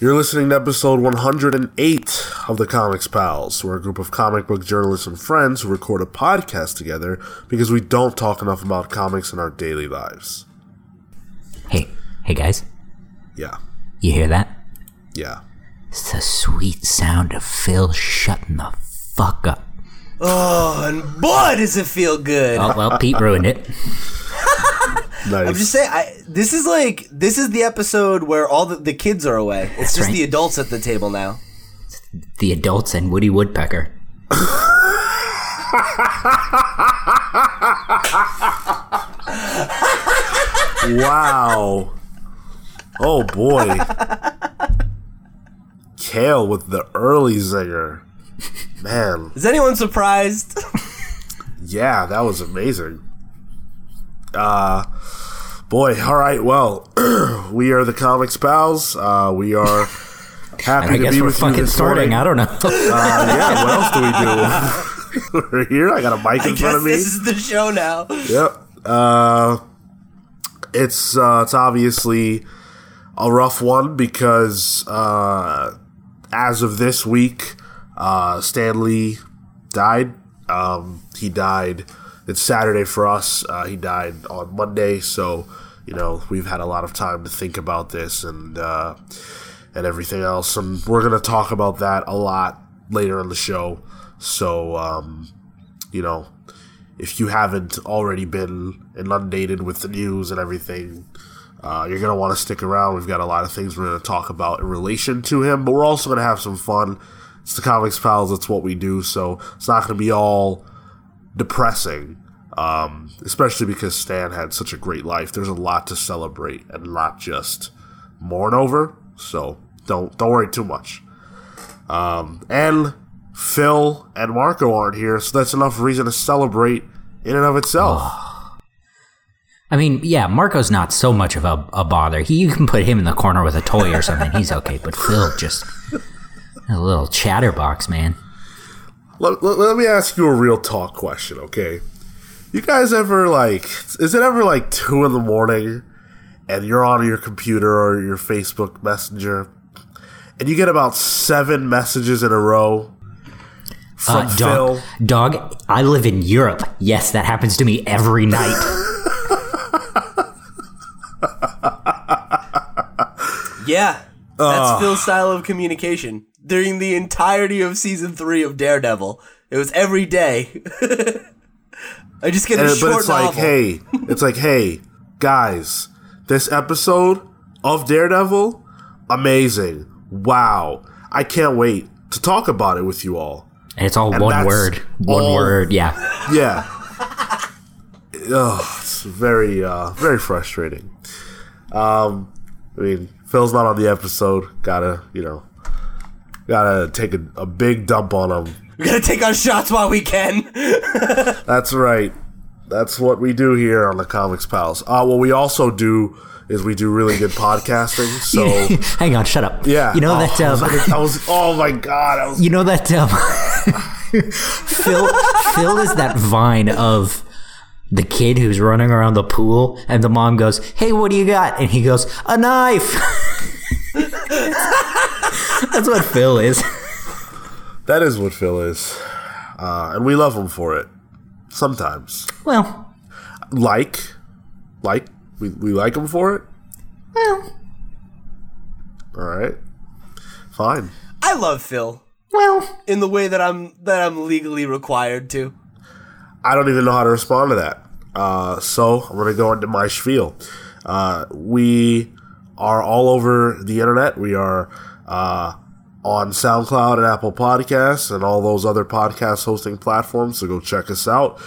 You're listening to episode 108 of the Comics Pals. We're a group of comic book journalists and friends who record a podcast together because we don't talk enough about comics in our daily lives. Hey, hey guys, Yeah. you hear that? Yeah. It's the sweet sound of Phil shutting the fuck up. Oh, and boy, does it feel good. Oh, well, Pete ruined it. Nice. I'm just saying, I, this is like this is the episode where all the, the kids are away. It's That's just right. the adults at the table now. The adults and Woody Woodpecker. wow. Oh boy. Cale with the early zinger. Man. Is anyone surprised? Yeah, that was amazing. Uh boy, all right, well, we are the Comics Pals. Uh we are happy I to be we're with you fucking this starting. morning. I don't know. Uh, yeah, what else do we do? We're here. I got a mic I in front guess of me. this is the show now. Yep. Uh, it's uh, it's obviously a rough one because uh, as of this week, uh, Stan Lee died. Um, he died. It's Saturday for us. Uh, he died on Monday, so you know we've had a lot of time to think about this and uh, and everything else, and we're gonna talk about that a lot later in the show. So um, you know, if you haven't already been inundated with the news and everything, uh, you're going to want to stick around. We've got a lot of things we're going to talk about in relation to him, but we're also going to have some fun. It's the Comics Pals, it's what we do, so it's not going to be all depressing, um, especially because Stan had such a great life. There's a lot to celebrate and not just mourn over, so don't, don't worry too much. Um, and Phil and Marco aren't here, so that's enough reason to celebrate in and of itself. I mean, yeah, Marco's not so much of a, a bother. He, you can put him in the corner with a toy or something. He's okay. But Phil just a little chatterbox, man. Let, let, let me ask you a real talk question, okay? You guys ever like, is it ever like two in the morning and you're on your computer or your Facebook Messenger and you get about seven messages in a row from Uh, dog, Phil? dog, I live in Europe. Yes, that happens to me every night. Yeah, that's Phil's style of communication during the entirety of season three of Daredevil. It was every day. I just get a And, short but it's like, hey, it's like, hey, guys, this episode of Daredevil, amazing. Wow. I can't wait to talk about it with you all. And it's all And one that's word. One all- word, yeah. Yeah. oh, it's very, uh, very frustrating. Um, I mean, Phil's not on the episode. Gotta, you know, gotta take a, a big dump on him. We gotta take our shots while we can. That's right. That's what we do here on the Comics Pals. Uh, what we also do is we do really good podcasting. So Hang on, shut up. yeah, You know Oh, that I was um, I was. Oh my god! I was. you know that um, Phil Phil is that vine of the kid who's running around the pool and the mom goes, "Hey, what do you got?" and he goes, "A knife." That's what Phil is. That is what Phil is, uh, and we love him for it. Sometimes, Well, like, like we we like him for it. well, All right, fine. I love Phil well. in the way that I'm that I'm legally required to. I don't even know how to respond to that. Uh, so I'm going to go into my spiel. Uh, we are all over the internet. We are uh, on SoundCloud and Apple Podcasts and all those other podcast hosting platforms. So go check us out.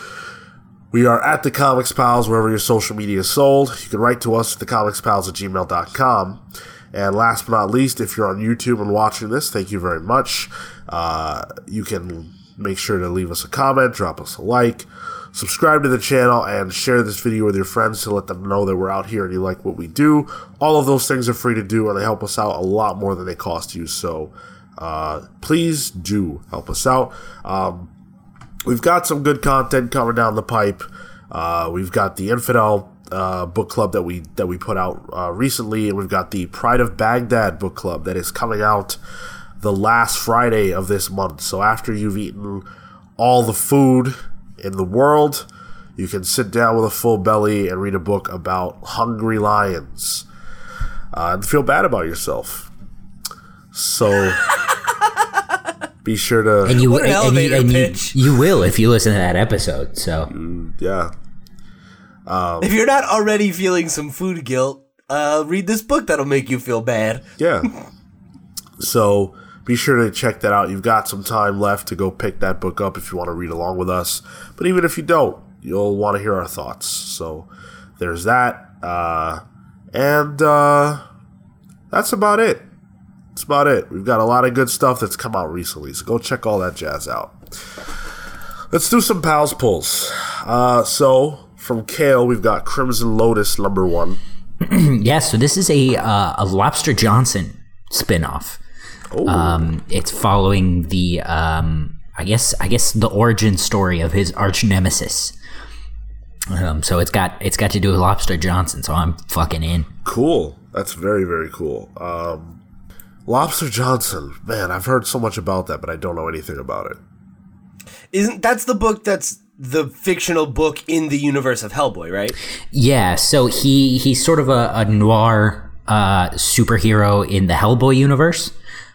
We are at the Comics Pals wherever your social media is sold. You can write to us at thecomicspals at gmail.com. And last but not least, if you're on YouTube and watching this, thank you very much. Uh, you can make sure to leave us a comment, drop us a like, subscribe to the channel, and share this video with your friends to let them know that we're out here and you like what we do. All of those things are free to do, and they help us out a lot more than they cost you. So uh, please do help us out. Um, we've got some good content coming down the pipe. Uh, we've got the Infidel uh, book club that we that we put out uh, recently, and we've got the Pride of Baghdad book club that is coming out the last Friday of this month. So after you've eaten all the food in the world, you can sit down with a full belly and read a book about hungry lions uh, and feel bad about yourself. So be sure to And you What an and, and you, and you, pitch. you will if you listen to that episode. So yeah. If you're not already feeling some food guilt, uh, read this book that'll make you feel bad. Yeah. so be sure to check that out. You've got some time left to go pick that book up if you want to read along with us. But even if you don't, you'll want to hear our thoughts. So there's that. Uh, and uh, that's about it. That's about it. We've got a lot of good stuff that's come out recently. So go check all that jazz out. Let's do some pals pulls. Uh, so from Cale, we've got Crimson Lotus number one. yeah, so this is a uh, a Lobster Johnson spinoff. Um, it's following the um, I guess I guess the origin story of his arch nemesis. Um, so it's got it's got to do with Lobster Johnson. So I'm fucking in. Cool. That's very, very cool. Um, Lobster Johnson. Man, I've heard so much about that, but I don't know anything about it. Isn't that's the book that's the fictional book in the universe of Hellboy, right? Yeah, so he he's sort of a, a noir uh, superhero in the Hellboy universe,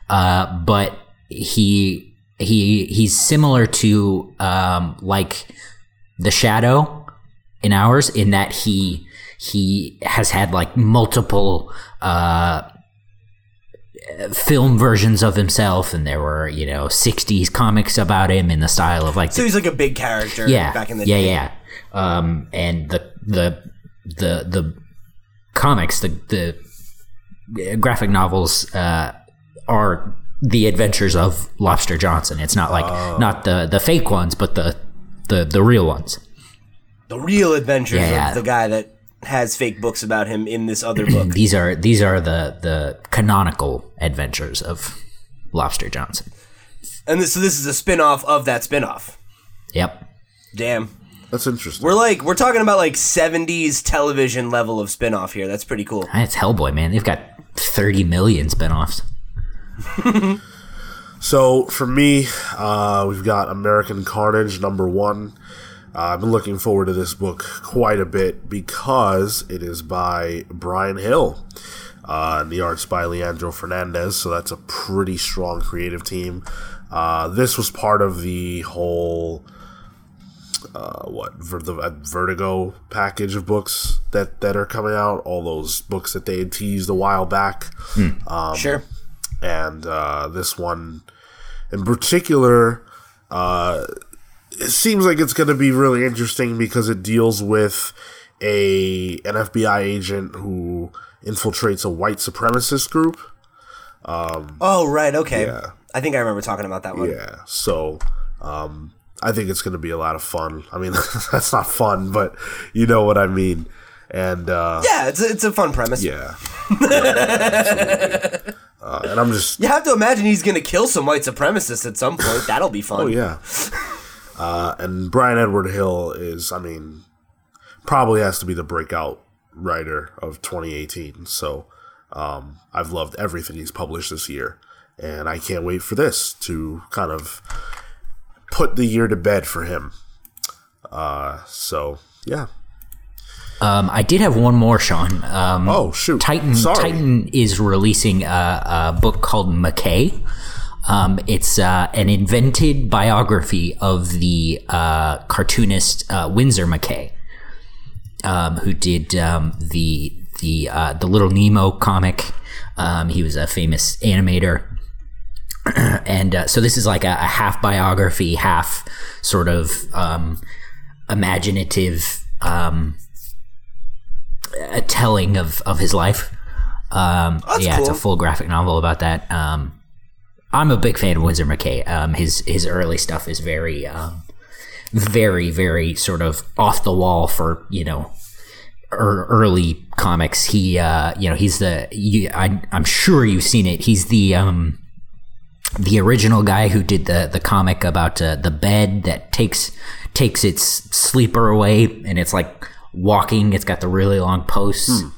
uh, but he he he's similar to um, like the Shadow in ours in that he he has had like multiple uh, film versions of himself, and there were you know '60s comics about him in the style of like So he's like a big character yeah, back in the yeah, day. yeah. Um, and the the the the comics, the the graphic novels uh, are the adventures of Lobster Johnson. It's not like Oh. not the the fake ones, but the the the real ones. The real adventures Yeah, yeah. of the guy that has fake books about him in this other book. These are these are the the canonical adventures of Lobster Johnson. and this so this is a spin-off of that spin-off. Yep. Damn. That's interesting. We're like we're talking about like 70s television level of spin-off here. That's pretty cool. It's Hellboy, man. They've got thirty million spinoffs. So for me, uh, we've got American Carnage number one. Uh, I've been looking forward to this book quite a bit because it is by Bryan Hill. Uh, and the art's by Leandro Fernandez, so that's a pretty strong creative team. Uh, this was part of the whole uh, what ver- the uh, Vertigo package of books that that are coming out. All those books that they had teased a while back sure. And uh, this one in particular uh, it seems like it's going to be really interesting because it deals with a an FBI agent who infiltrates a white supremacist group. Oh, right. Okay. Yeah. I think I remember talking about that one. Yeah, so um, I think it's going to be a lot of fun. I mean, that's not fun, but you know what I mean. And uh, Yeah, it's a, it's a fun premise. yeah, Yeah. Uh, and I'm just You have to imagine he's going to kill some white supremacists at some point. That'll be fun. Oh yeah. Uh, and Bryan Edward Hill is, I mean, probably has to be the breakout writer of 2018. So um, I've loved everything he's published this year, and I can't wait for this to kind of put the year to bed for him. Uh, so yeah. Um, I did have one more, Sean. Um, Oh shoot. Titan Sorry. Titan is releasing a, a book called McCay. Um, it's uh, an invented biography of the uh, cartoonist uh, Winsor McCay, um, who did um, the the uh, the Little Nemo comic. Um, he was a famous animator, and uh, so this is like a, a half biography, half sort of um, imaginative. Um, a telling of, of his life. Um, yeah, it's a full graphic novel about that. Um, I'm a big fan of Winsor McCay. Um, his his early stuff is very, um, very, very sort of off the wall for you know er, early comics. He, uh, you know, he's the. You, I, I'm sure you've seen it. He's the um, the original guy who did the the comic about uh, the bed that takes takes its sleeper away, and it's like walking. It's got the really long posts. Hmm.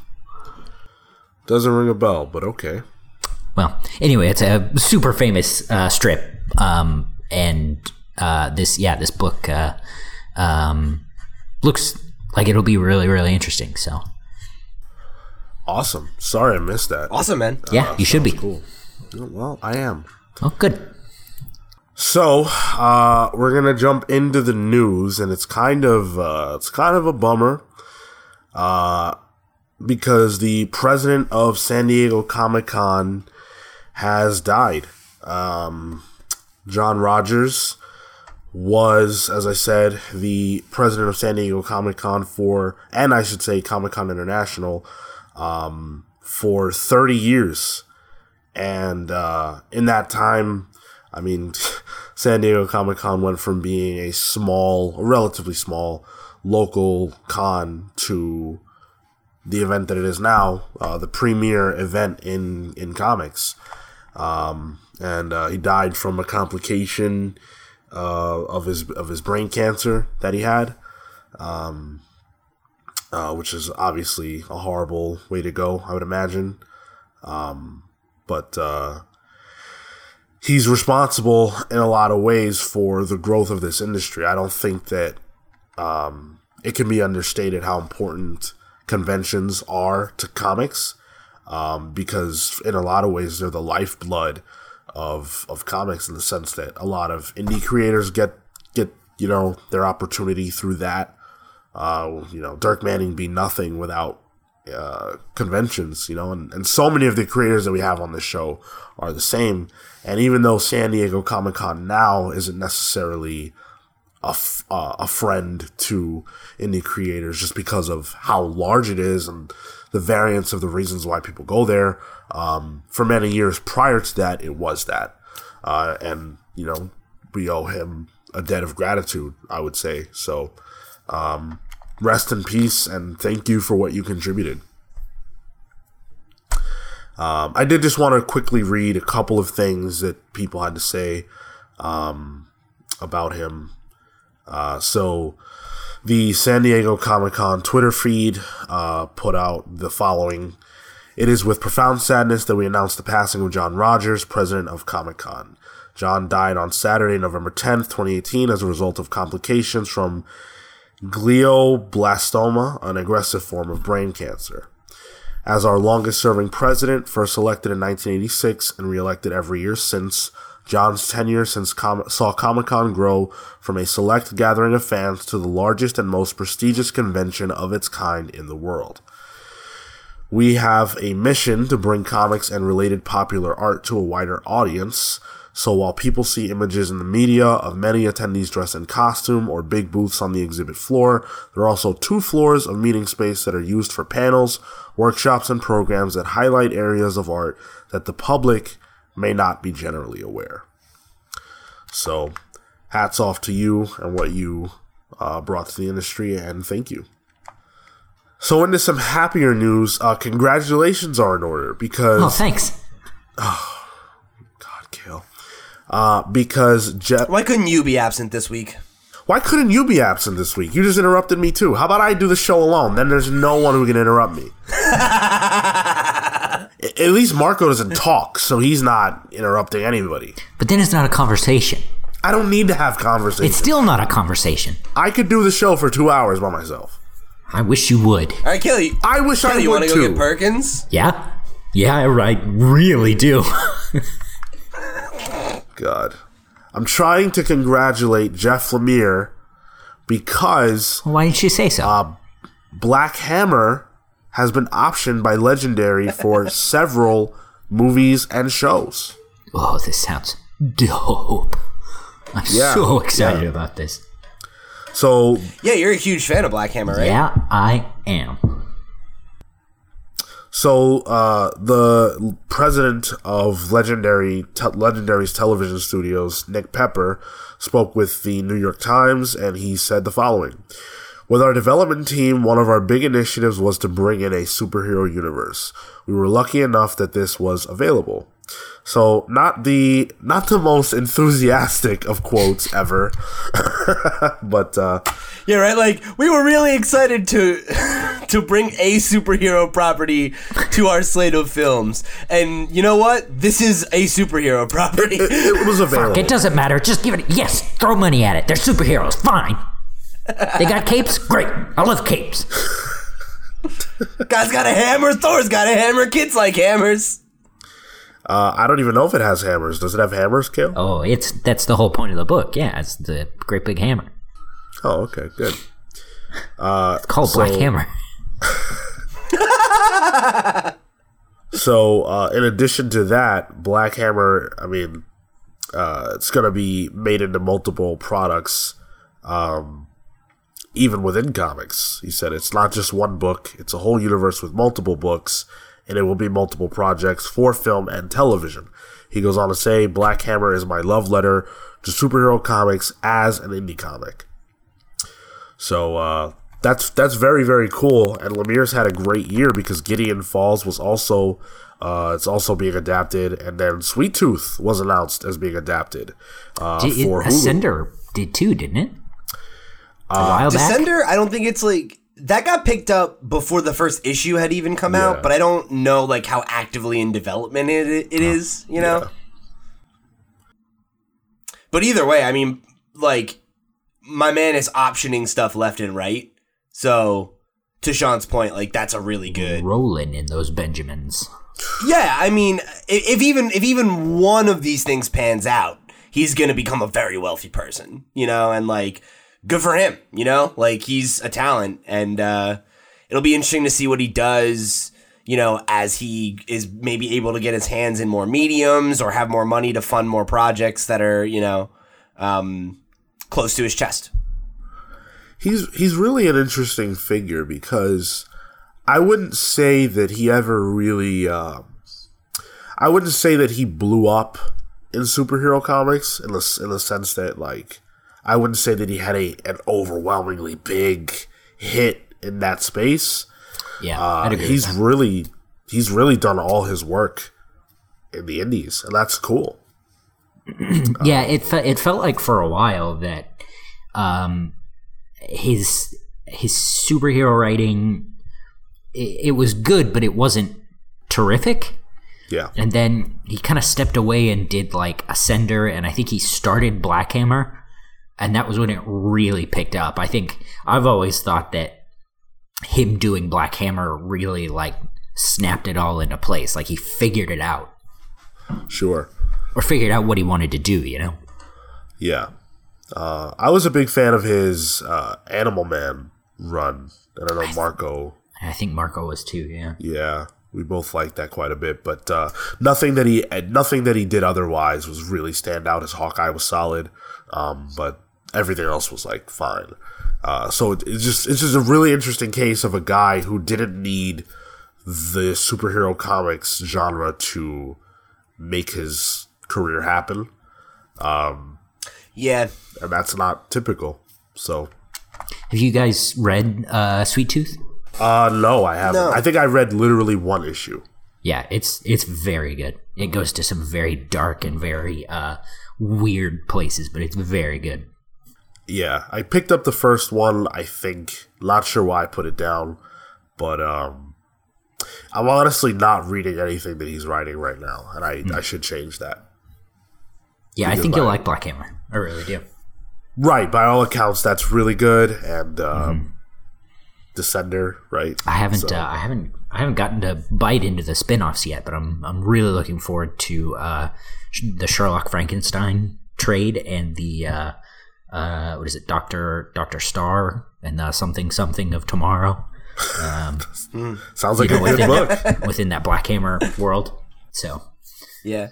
Doesn't ring a bell, but okay. Well, anyway, it's a super famous uh, strip, um, and uh, this yeah, this book uh, um, looks like it'll be really really interesting. So Awesome. Sorry I missed that. Awesome, man. yeah, you should be. Cool. Well, I am. Oh, good. So, uh, we're gonna jump into the news, and it's kind of uh, it's kind of a bummer, uh, because the president of San Diego Comic Con has died. Um, John Rogers was, as I said, the president of San Diego Comic Con for, and I should say Comic Con International, um, for 30 years. And uh, in that time, I mean, San Diego Comic Con went from being a small, relatively small local con to the event that it is now, uh, the premier event in in comics. Um, and uh, he died from a complication uh, of his of his brain cancer that he had, um, uh, which is obviously a horrible way to go. I would imagine, um, but uh, he's responsible in a lot of ways for the growth of this industry. I don't think that um, it can be understated how important conventions are to comics um, because in a lot of ways they're the lifeblood of of comics in the sense that a lot of indie creators get get you know their opportunity through that. Uh, you know, Dirk Manning be nothing without uh, conventions, you know, and, and so many of the creators that we have on this show are the same. And even though San Diego Comic Con now isn't necessarily a, f- uh, a friend to indie creators just because of how large it is and the variance of the reasons why people go there. Um, for many years prior to that, it was that. Uh, and, you know, we owe him a debt of gratitude, I would say. So, um, rest in peace and thank you for what you contributed. Um, I did just want to quickly read a couple of things that people had to say um, about him. Uh, so, the San Diego Comic Con Twitter feed uh, put out the following It is with profound sadness that we announce the passing of John Rogers, president of Comic Con. John died on Saturday, November 10th, 2018, as a result of complications from glioblastoma, an aggressive form of brain cancer. As our longest serving president, first elected in 1986 and reelected every year since, John's tenure since Com- saw Comic Con grow from a select gathering of fans to the largest and most prestigious convention of its kind in the world. We have a mission to bring comics and related popular art to a wider audience. So while people see images in the media of many attendees dressed in costume or big booths on the exhibit floor, there are also two floors of meeting space that are used for panels, workshops, and programs that highlight areas of art that the public may not be generally aware. So, hats off to you and what you uh, brought to the industry, and thank you. So, into some happier news, uh, congratulations are in order because. Oh, thanks. Oh, God, Cale. Uh, because Jeff. Why couldn't you be absent this week? Why couldn't you be absent this week? You just interrupted me too. How about I do the show alone? Then there's no one who can interrupt me. A- At least Marco doesn't talk, so he's not interrupting anybody. But then it's not a conversation. I don't need to have conversation. It's still not a conversation. I could do the show for two hours by myself. I wish you would. All right, Kelly. I wish I Kelly, you would want to go too. get Perkins? Yeah? Yeah, I right. Really do. God, I'm trying to congratulate Jeff Lemire because Why didn't you say so? Uh, Black Hammer has been optioned by Legendary for several movies and shows. oh, this sounds dope. I'm Yeah, so excited yeah. about this. So Yeah, you're a huge fan of Black Hammer, right? Yeah, I am. So uh, the president of Legendary te- Legendary's television studios, Nick Pepper, spoke with the New York Times, and he said the following: With our development team, one of our big initiatives was to bring in a superhero universe. We were lucky enough that this was available. So not the not the most enthusiastic of quotes ever, but uh, Yeah, right. Like we were really excited to to bring a superhero property to our slate of films, and you know what? This is a superhero property. it, it was available. Fuck, It doesn't matter. Just give it. Yes, throw money at it. They're superheroes. Fine. They got capes. Great. I love capes. Guy's got a hammer. Thor's got a hammer. Kids like hammers. Uh, I don't even know if it has hammers. Does it have hammers, Cale? Oh, it's that's the whole point of the book. Yeah, it's the great big hammer. Oh, okay, good. It's called Black Hammer. So, uh, in addition to that, Black Hammer, I mean, uh, it's going to be made into multiple products, um, even within comics. He said it's not just one book, it's a whole universe with multiple books, and it will be multiple projects for film and television. He goes on to say, Black Hammer is my love letter to superhero comics as an indie comic. So uh, that's that's very very cool. And Lemire's had a great year because Gideon Falls was also uh, it's also being adapted, and then Sweet Tooth was announced as being adapted uh, Did- for Hulu. Ascender did too, didn't it? A uh, while back. Descender. I don't think it's like that got picked up before the first issue had even come Yeah. out, but I don't know like how actively in development it, it is. You know. Yeah. But either way, I mean, like, my man is optioning stuff left and right. So, to Sean's point, like, that's a really good. Rolling in those Benjamins. Yeah, I mean, if, if even if even one of these things pans out, he's gonna become a very wealthy person, you know, and like, good for him, you know, like he's a talent, and uh, it'll be interesting to see what he does. You know, as he is maybe able to get his hands in more mediums or have more money to fund more projects that are, you know, um, close to his chest. he's he's really an interesting figure because I wouldn't say that he ever really. Uh, I wouldn't say that he blew up in superhero comics in the in the sense that like I wouldn't say that he had a an overwhelmingly big hit in that space. Yeah, Uh, I'd agree. with he's really he's really done all his work in the indies, and that's cool. yeah, it fe- it felt like for a while that um, his his superhero writing it, it was good, but it wasn't terrific. Yeah, And then he kind of stepped away and did like Ascender, and I think he started Black Hammer, and that was when it really picked up. I think I've always thought that him doing Black Hammer really like snapped it all into place. Like he figured it out, sure. or figured out what he wanted to do. You know? Yeah. Uh, I was a big fan of his uh, Animal Man run. I don't know, Marco. I think Marco was too. Yeah. Yeah, we both liked that quite a bit, but uh, nothing that he nothing that he did otherwise was really stand out. His Hawkeye was solid, um, but everything else was like fine. Uh, so it, it's just it's just a really interesting case of a guy who didn't need the superhero comics genre to make his career happen, Yeah, and that's not typical. So, Have you guys read uh, Sweet Tooth? uh, no, I haven't. No. I think I read literally one issue. Yeah, it's it's very good. It goes to some very dark and very uh, weird places, but it's very good. Yeah, I picked up the first one. I think not sure why I put it down, but um, I'm honestly not reading anything that he's writing right now, and I, I should change that. Yeah, I think you'll like Black Hammer. I really do. Right, by all accounts, that's really good, and um, Descender, right? I haven't So- uh, I haven't I haven't gotten to bite into the spin-offs yet, but I'm I'm really looking forward to uh, the Sherlock Frankenstein trade and the uh, uh, what is it, Doctor Doctor Star and the something something of tomorrow. Sounds like You a know, good book. that, within that Black Hammer world. So yeah,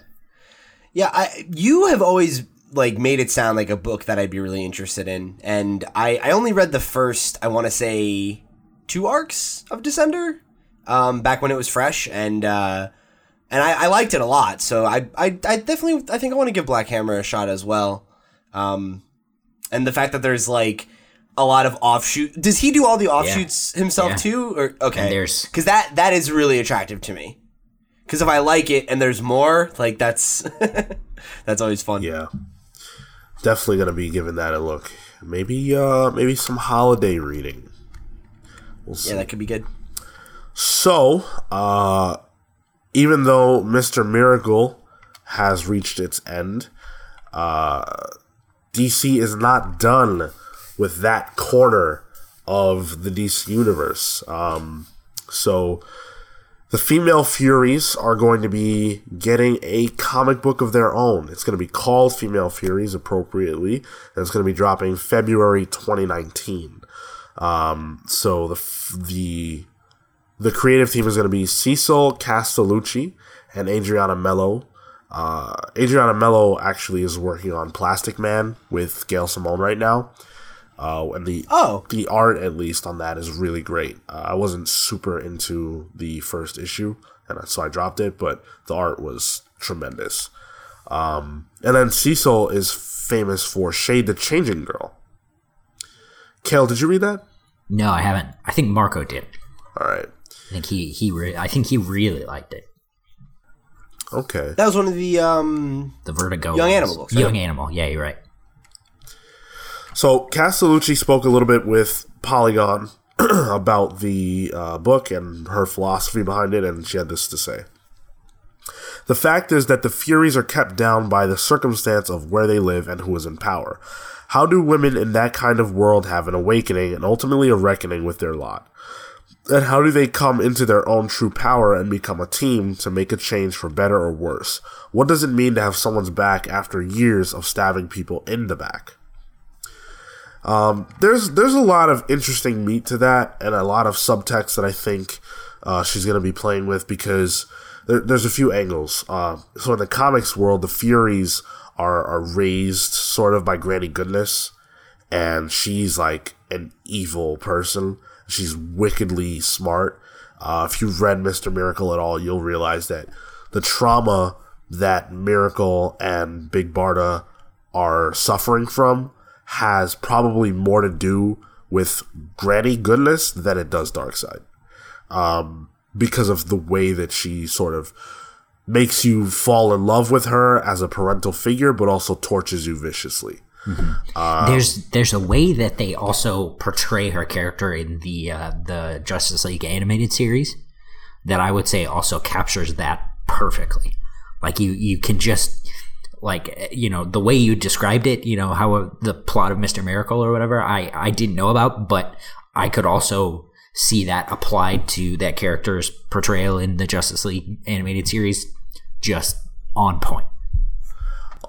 yeah. I you have always like made it sound like a book that I'd be really interested in, and I I only read the first I want to say two arcs of Descender, um, back when it was fresh, and uh, and I, I liked it a lot. So I I, I definitely I think I want to give Black Hammer a shot as well. Um, and the fact that there's like a lot of offshoot. Does he do all the offshoots himself Yeah. too? Or okay, because that that is really attractive to me. Because if I like it and there's more, like that's that's always fun. Yeah, definitely gonna be giving that a look. Maybe, uh, maybe some holiday reading. We'll see. Yeah, that could be good. So, uh, even though Mister Miracle has reached its end, uh, DC is not done with that corner of the DC universe. Um, so the female Furies are going to be getting a comic book of their own. It's going to be called Female Furies appropriately, and it's going to be dropping February 2019. Um, so the the the creative team is going to be Cecil Castellucci and Adriana Melo. Uh, Adriana Melo actually is working on Plastic Man with Gail Simone right now. Uh, and the Oh. the art at least on that is really great. Uh, I wasn't super into the first issue, and so I dropped it. But the art was tremendous. Um, and then Cecil is famous for Shade the Changing Girl. Cale, did you read that? No, I haven't. I think Marco did. All right. I think he he re- I think he really liked it. Okay. That was one of the um The Vertigo Young ones. Animal books, right? Young Animal. Yeah, you're right. So Castellucci spoke a little bit with Polygon about the uh, book and her philosophy behind it, and she had this to say. The fact is that the Furies are kept down by the circumstance of where they live and who is in power. How do women in that kind of world have an awakening and ultimately a reckoning with their lot? And how do they come into their own true power and become a team to make a change for better or worse? What does it mean to have someone's back after years of stabbing people in the back? there's there's a lot of interesting meat to that and a lot of subtext that I think uh, she's going to be playing with because there, there's a few angles. Uh, so in the comics world, the Furies are are raised sort of by Granny Goodness, and she's like an evil person. She's wickedly smart. Uh, if you've read Mister Miracle at all, you'll realize that the trauma that Miracle and Big Barda are suffering from has probably more to do with Granny Goodness than it does Darkseid. Um, because of the way that she sort of makes you fall in love with her as a parental figure, but also tortures you viciously. There's there's a way that they also portray her character in the uh, the Justice League animated series that I would say also captures that perfectly. Like you you can just like you know the way you described it, you know how uh, the plot of Mister Miracle or whatever I I didn't know about, but I could also see that applied to that character's portrayal in the Justice League animated series, just on point.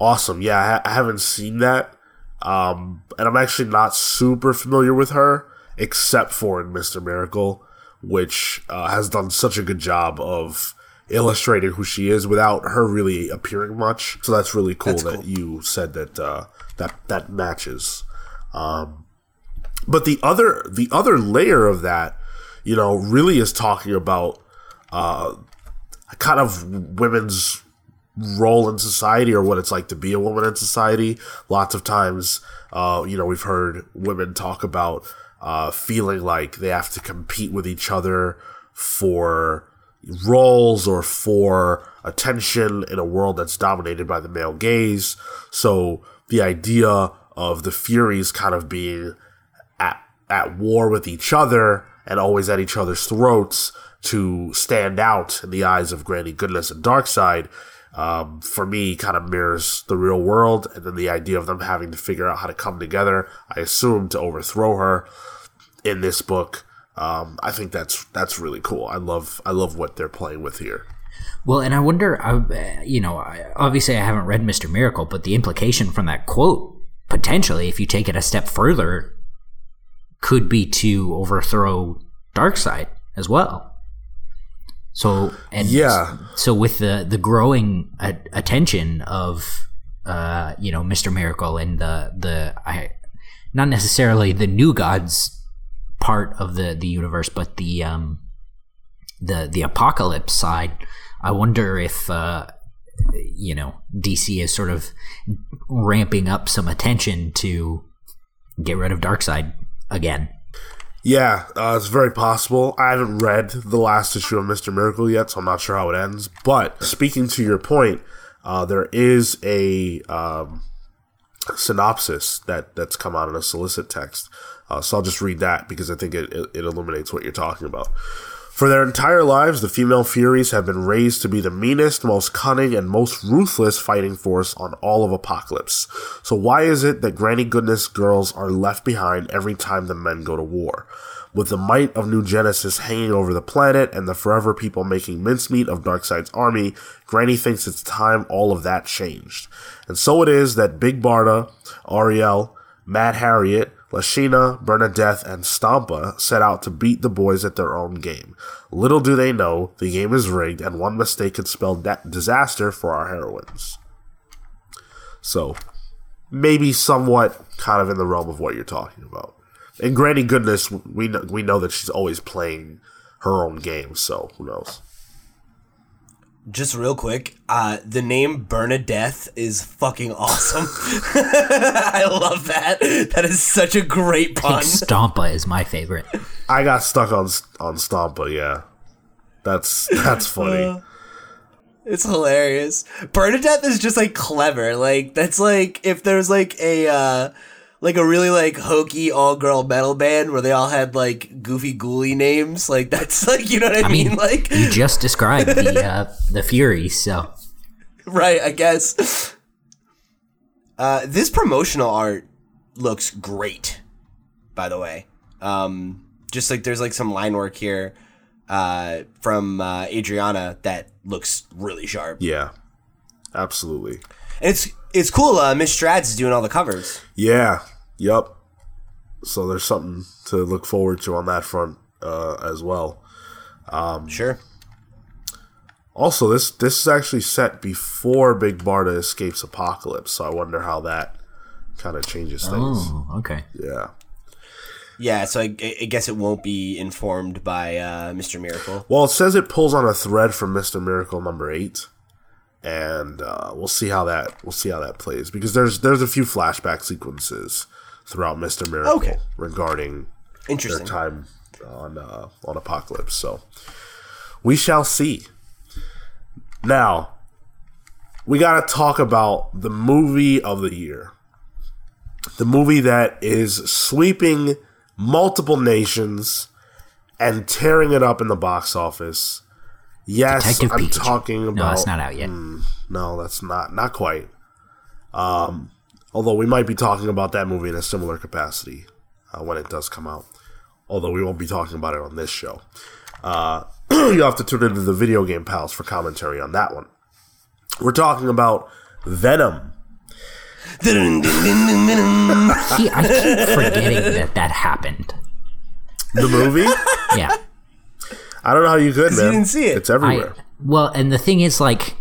Awesome. Yeah, I, ha- I haven't seen that. Um, and I'm actually not super familiar with her, except for in Mr. Miracle, which uh, has done such a good job of illustrating who she is without her really appearing much. So that's really cool that you said that uh, that that matches. Um, but the other the other layer of that, you know, really is talking about uh, kind of women's role in society or what it's like to be a woman in society. Lots of times, uh, you know, we've heard women talk about uh, feeling like they have to compete with each other for roles or for attention in a world that's dominated by the male gaze. So the idea of the Furies kind of being at, at war with each other and always at each other's throats to stand out in the eyes of Granny Goodness and Darkseid, um, for me, kind of mirrors the real world. And then the idea of them having to figure out how to come together, I assume, to overthrow her in this book. Um, I think that's that's really cool. I love I love what they're playing with here. Well, and I wonder, uh, you know, I- obviously I haven't read Mr. Miracle, but the implication from that quote, potentially, if you take it a step further, could be to overthrow Darkseid as well. So, and Yeah. so with the the growing attention of, uh, you know, Mr. Miracle and the the I, not necessarily the new gods part of the the universe, but the um the the Apokolips side, I wonder if uh, you know DC is sort of ramping up some attention to get rid of Darkseid again. Yeah, uh, it's very possible. I haven't read the last issue of Mister Miracle yet, so I'm not sure how it ends. But speaking to your point, uh, there is a um, synopsis that that's come out in a solicit text. Uh, so I'll just read that because I think it, it, it illuminates what you're talking about. For their entire lives, the female Furies have been raised to be the meanest, most cunning, and most ruthless fighting force on all of Apokolips. So why is it that Granny Goodness girls are left behind every time the men go to war? With the might of New Genesis hanging over the planet and the forever people making mincemeat of Darkseid's army, Granny thinks it's time all of that changed. And so it is that Big Barda, Ariel, Mad Harriet, Lashina, Bernadeth, and Stompa set out to beat the boys at their own game. Little do they know, the game is rigged, and one mistake could spell disaster for our heroines. So, maybe somewhat kind of in the realm of what you're talking about. And Granny Goodness, we know, we know that she's always playing her own game, so who knows? Just real quick, uh, the name Bernadeth is fucking awesome. I love that. That is such a great pun. think Stompa is my favorite. I got stuck on on Stompa, yeah. That's that's funny. It's hilarious. Bernadeth is just like clever. Like that's like if there's like a uh like a really like hokey all girl metal band where they all had like goofy ghouly names. Like that's like you know what I, I mean? mean, Like you just described the uh, the Furies, so right, I guess. Uh this promotional art looks great, by the way. Um just like there's like some line work here uh from uh Adriana that looks really sharp. Yeah. Absolutely. And it's it's cool. Uh, Mitch Gerads is doing all the covers. Yeah. Yup. So there's something to look forward to on that front uh, as well. Um, Sure. Also, this this is actually set before Big Barda escapes Apokolips, so I wonder how that kind of changes things. oh, okay. Yeah. Yeah. So I, I guess it won't be informed by uh, Mr. Miracle. Well, it says it pulls on a thread from Mister Miracle number eight, and uh, we'll see how that we'll see how that plays because there's there's a few flashback sequences throughout Mister Miracle Okay. regarding their Interesting. time on uh, on Apokolips. So we shall see. Now we got to talk about the movie of the year, the movie that is sweeping multiple nations and tearing it up in the box office. Yes, Detective I'm Pikachu. talking about. No, that's not out yet. No, that's not not quite. Um, although we might be talking about that movie in a similar capacity uh, when it does come out. Although we won't be talking about it on this show. Uh, you'll have to tune into the video game pals for commentary on that one. We're talking about Venom. He, I keep forgetting that that happened. The movie? Yeah. I don't know how you could, man. didn't see it. It's everywhere. I, well, and the thing is, like,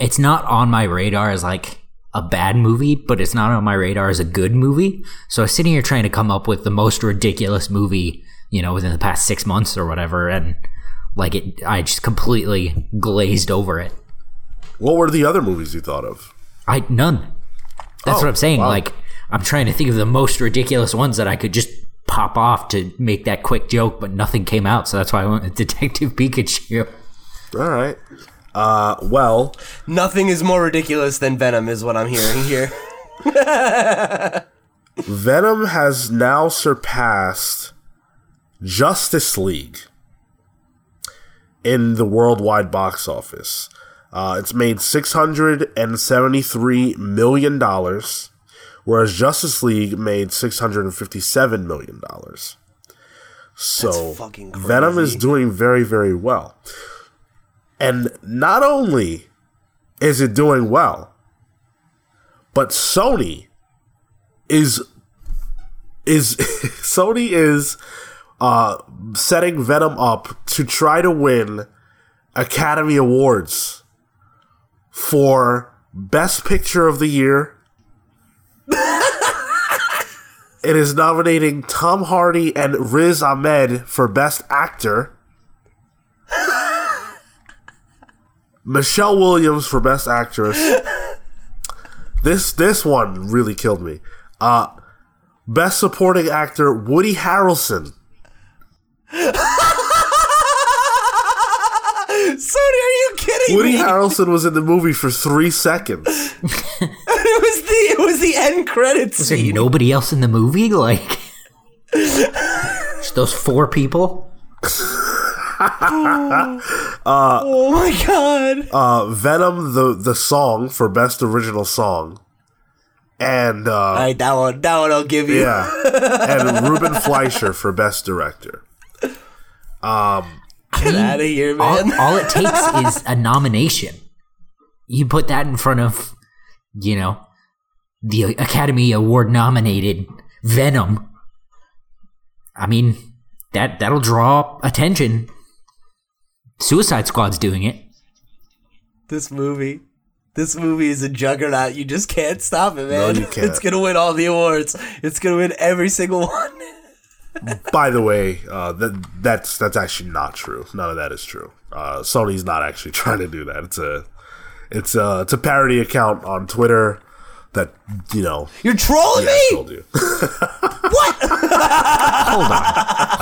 it's not on my radar as like a bad movie, but it's not on my radar as a good movie. So I was sitting here trying to come up with the most ridiculous movie, you know, within the past six months or whatever, and like it, I just completely glazed over it. what were the other movies you thought of? I none. That's Oh, what I'm saying. wow. Like, I'm trying to think of the most ridiculous ones that I could just pop off to make that quick joke, but nothing came out. So that's why I went with Detective Pikachu. All right. Uh, well, Nothing is more ridiculous than Venom, is what I'm hearing here. Venom has now surpassed Justice League in the worldwide box office. Uh, it's made six hundred and seventy-three million dollars, whereas Justice League made six hundred and fifty-seven million dollars. So Venom is doing very, very well. And not only is it doing well, but Sony is is Sony is uh setting Venom up to try to win Academy Awards for Best Picture of the Year. It is nominating Tom Hardy and Riz Ahmed for Best Actor. Michelle Williams for Best Actress. This this one really killed me. Uh Best Supporting Actor Woody Harrelson Sony, are you kidding me? Woody me? Harrelson was in the movie for three seconds. it was the it was the end credits Is there nobody else in the movie? Like, just those four people? Oh my god! Uh, Venom, the the song for best original song, and uh, All right, that one, that one, I'll give you. yeah, and Ruben Fleischer for best director. Get out of here, All, man. all it takes is a nomination. You put that in front of, you know, the Academy Award nominated Venom. I mean, that that'll draw attention. Suicide Squad's doing it. this movie. This movie is a juggernaut. You just can't stop it, man. No, you can't. It's gonna win all the awards. It's gonna win every single one. By the way, uh, that that's that's actually not true. None of that is true. Uh, Sony's not actually trying to do that. It's a it's a it's a parody account on Twitter that you know. You're trolling Yeah, I me. told you. What? hold on,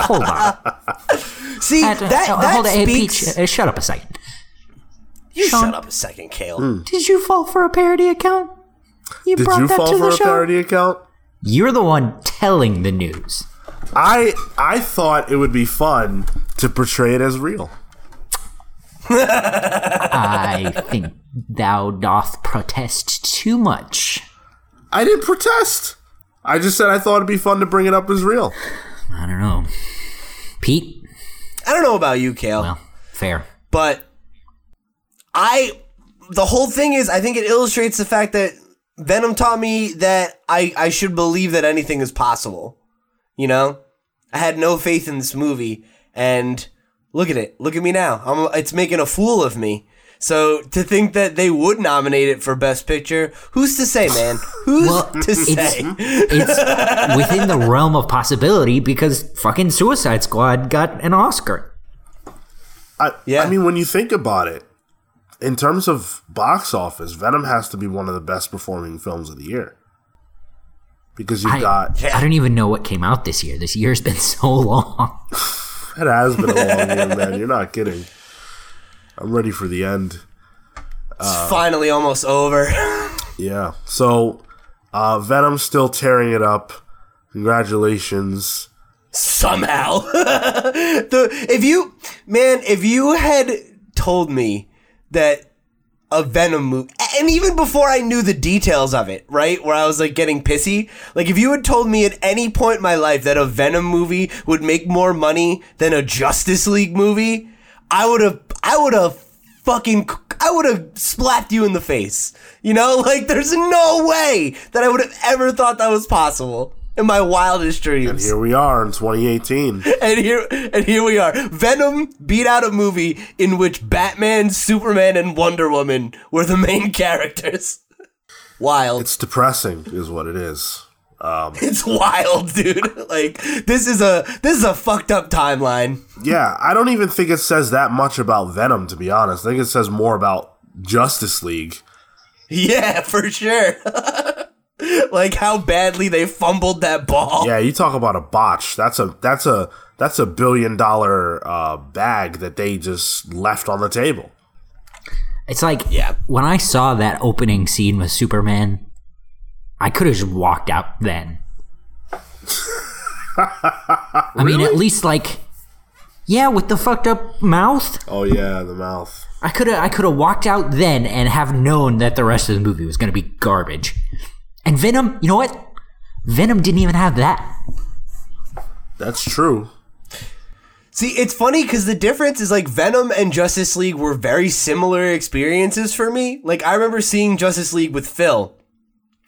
hold on. See Uh, that that hold on, hey, speaks. Peach, uh, shut up a second. you Sean- shut up a second, Cale. Did you fall for a parody account? You Did brought you that fall to for the a show. parody account? You're the one telling the news. I I thought it would be fun to portray it as real. I think thou doth protest too much. I didn't protest. I just said I thought it'd be fun to bring it up as real. I don't know. Pete? I don't know about you, Cale. Well, fair. but I the whole thing is I think it illustrates the fact that Venom taught me that I I should believe that anything is possible. You know? I had no faith in this movie and look at it. Look at me now. I'm it's making a fool of me. So to think that they would nominate it for best picture, who's to say, man? Who's Well, to it's say? it's within the realm of possibility because fucking Suicide Squad got an Oscar. I, Yeah. I mean, when you think about it, in terms of box office, Venom has to be one of the best performing films of the year. Because you've I, got I don't even know what came out this year. This year's been so long. it has been a long year, man. You're not kidding. I'm ready for the end. It's finally almost over. Yeah. So, uh, Venom's still tearing it up. Congratulations. somehow. the if you man, if you had told me that a Venom movie, and even before I knew the details of it, right, where I was like getting pissy, like if you had told me at any point in my life that a Venom movie would make more money than a Justice League movie, I would have, I would have fucking, I would have slapped you in the face. You know, like there's no way that I would have ever thought that was possible. In my wildest dreams And Here we are in 2018. and here and here we are. Venom beat out a movie in which Batman, Superman, and Wonder Woman were the main characters. Wild. It's depressing, is what it is. It's wild, dude. Like this is a this is a fucked up timeline. Yeah, I don't even think it says that much about Venom, to be honest. I think it says more about Justice League. Yeah, for sure. like how badly they fumbled that ball. Yeah, you talk about a botch. That's a that's a that's a billion dollar uh, bag that they just left on the table. It's like Yeah. when I saw that opening scene with Superman, I could have just walked out then. I mean, at least like, yeah, with the fucked up mouth, Oh yeah, the mouth. I could have I could have walked out then and have known that the rest of the movie was going to be garbage. And Venom, you know what? Venom didn't even have that. That's true. See, it's funny because the difference is like Venom and Justice League were very similar experiences for me. Like I remember seeing Justice League with Phil.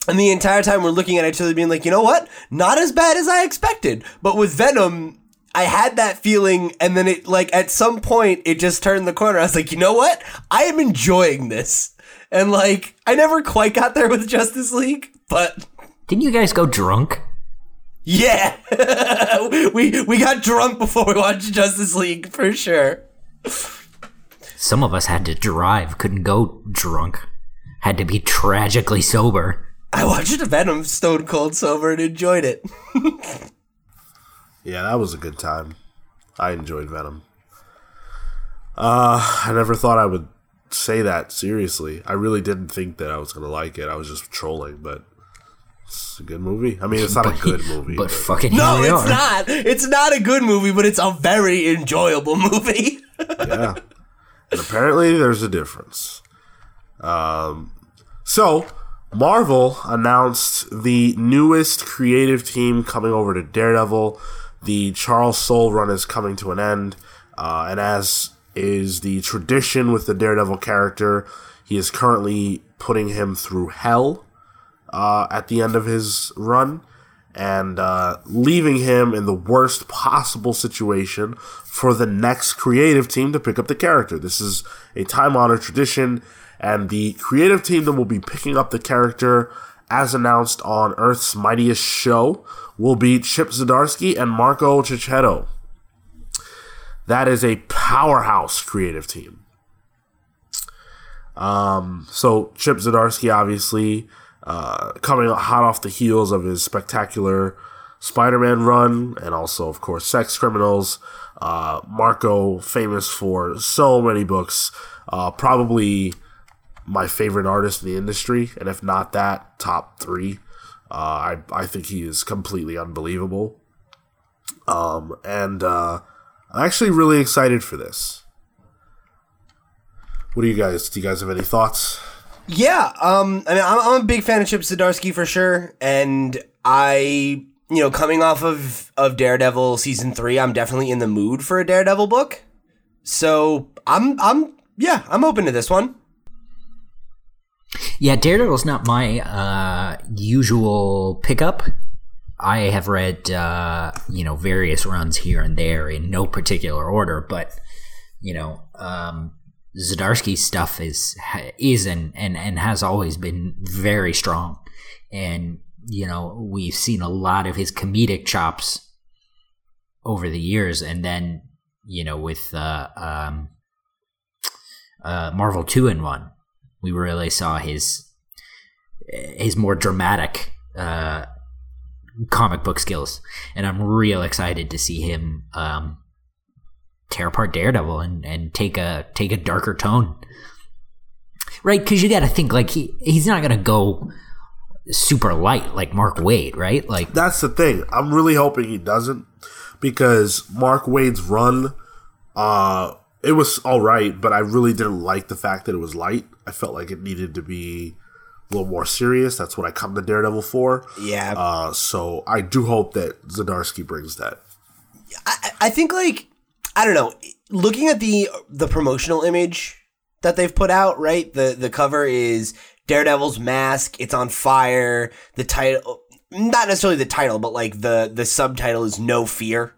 And the entire time we're looking at each other being like, you know what? Not as bad as I expected. But with Venom, I had that feeling and then it like at some point it just turned the corner. I was like, you know what? I am enjoying this. And like I never quite got there with Justice League, but Didn't you guys go drunk? yeah. we we got drunk before we watched Justice League for sure. Some of us had to drive, couldn't go drunk. Had to be tragically sober. I watched Venom Stone Cold Sober and enjoyed it. Yeah, that was a good time. I enjoyed Venom. Uh, I never thought I would say that seriously. I really didn't think that I was gonna like it. I was just trolling, but it's a good movie. I mean, it's not a good movie. But fucking No, here it's are. not. It's not a good movie, but it's a very enjoyable movie. yeah. And apparently, there's a difference. Um, so Marvel announced the newest creative team coming over to Daredevil. The Charles Soule run is coming to an end, uh, and as is the tradition with the Daredevil character, he is currently putting him through hell uh, at the end of his run and uh, leaving him in the worst possible situation for the next creative team to pick up the character. This is a time honored tradition, and the creative team that will be picking up the character, as announced on Earth's Mightiest Show, will be Chip Zdarsky and Marco Checchetto. That is a powerhouse creative team. Um, so Chip Zdarsky, obviously, uh, coming hot off the heels of his spectacular Spider-Man run, and also, of course, Sex Criminals. Uh, Marco, famous for so many books, uh, probably my favorite artist in the industry, and if not that, top three. Uh, I I think he is completely unbelievable. Um, and uh, I'm actually really excited for this. What do you guys? Do you guys have any thoughts? Yeah, um, I mean, I'm, I'm a big fan of Chip Zdarsky for sure, and I, you know, coming off of of Daredevil season three, I'm definitely in the mood for a Daredevil book. So I'm, I'm, yeah, I'm open to this one. Yeah, Daredevil's not my uh, usual pickup. I have read, uh, you know, various runs here and there in no particular order, but you know, um, Zdarsky's stuff is is and, and and has always been very strong, and you know, we've seen a lot of his comedic chops over the years, and then you know, with uh, um, uh, Marvel two in one, we really saw his his more dramatic uh, comic book skills, and I'm real excited to see him um, tear apart Daredevil and, and take a take a darker tone, right? Because you got to think like he he's not gonna go super light like Mark Waid, right? Like That's the thing. I'm really hoping he doesn't because Mark Waid's run, uh, it was all right, but I really didn't like the fact that it was light. I felt like it needed to be a little more serious. That's what I come to Daredevil for. Yeah, Uh, so I do hope that Zdarsky brings that. I, I think like I don't know. Looking at the the promotional image that they've put out, right? The the cover is Daredevil's mask. It's on fire. The title, not necessarily the title, but like the the subtitle is "No Fear,"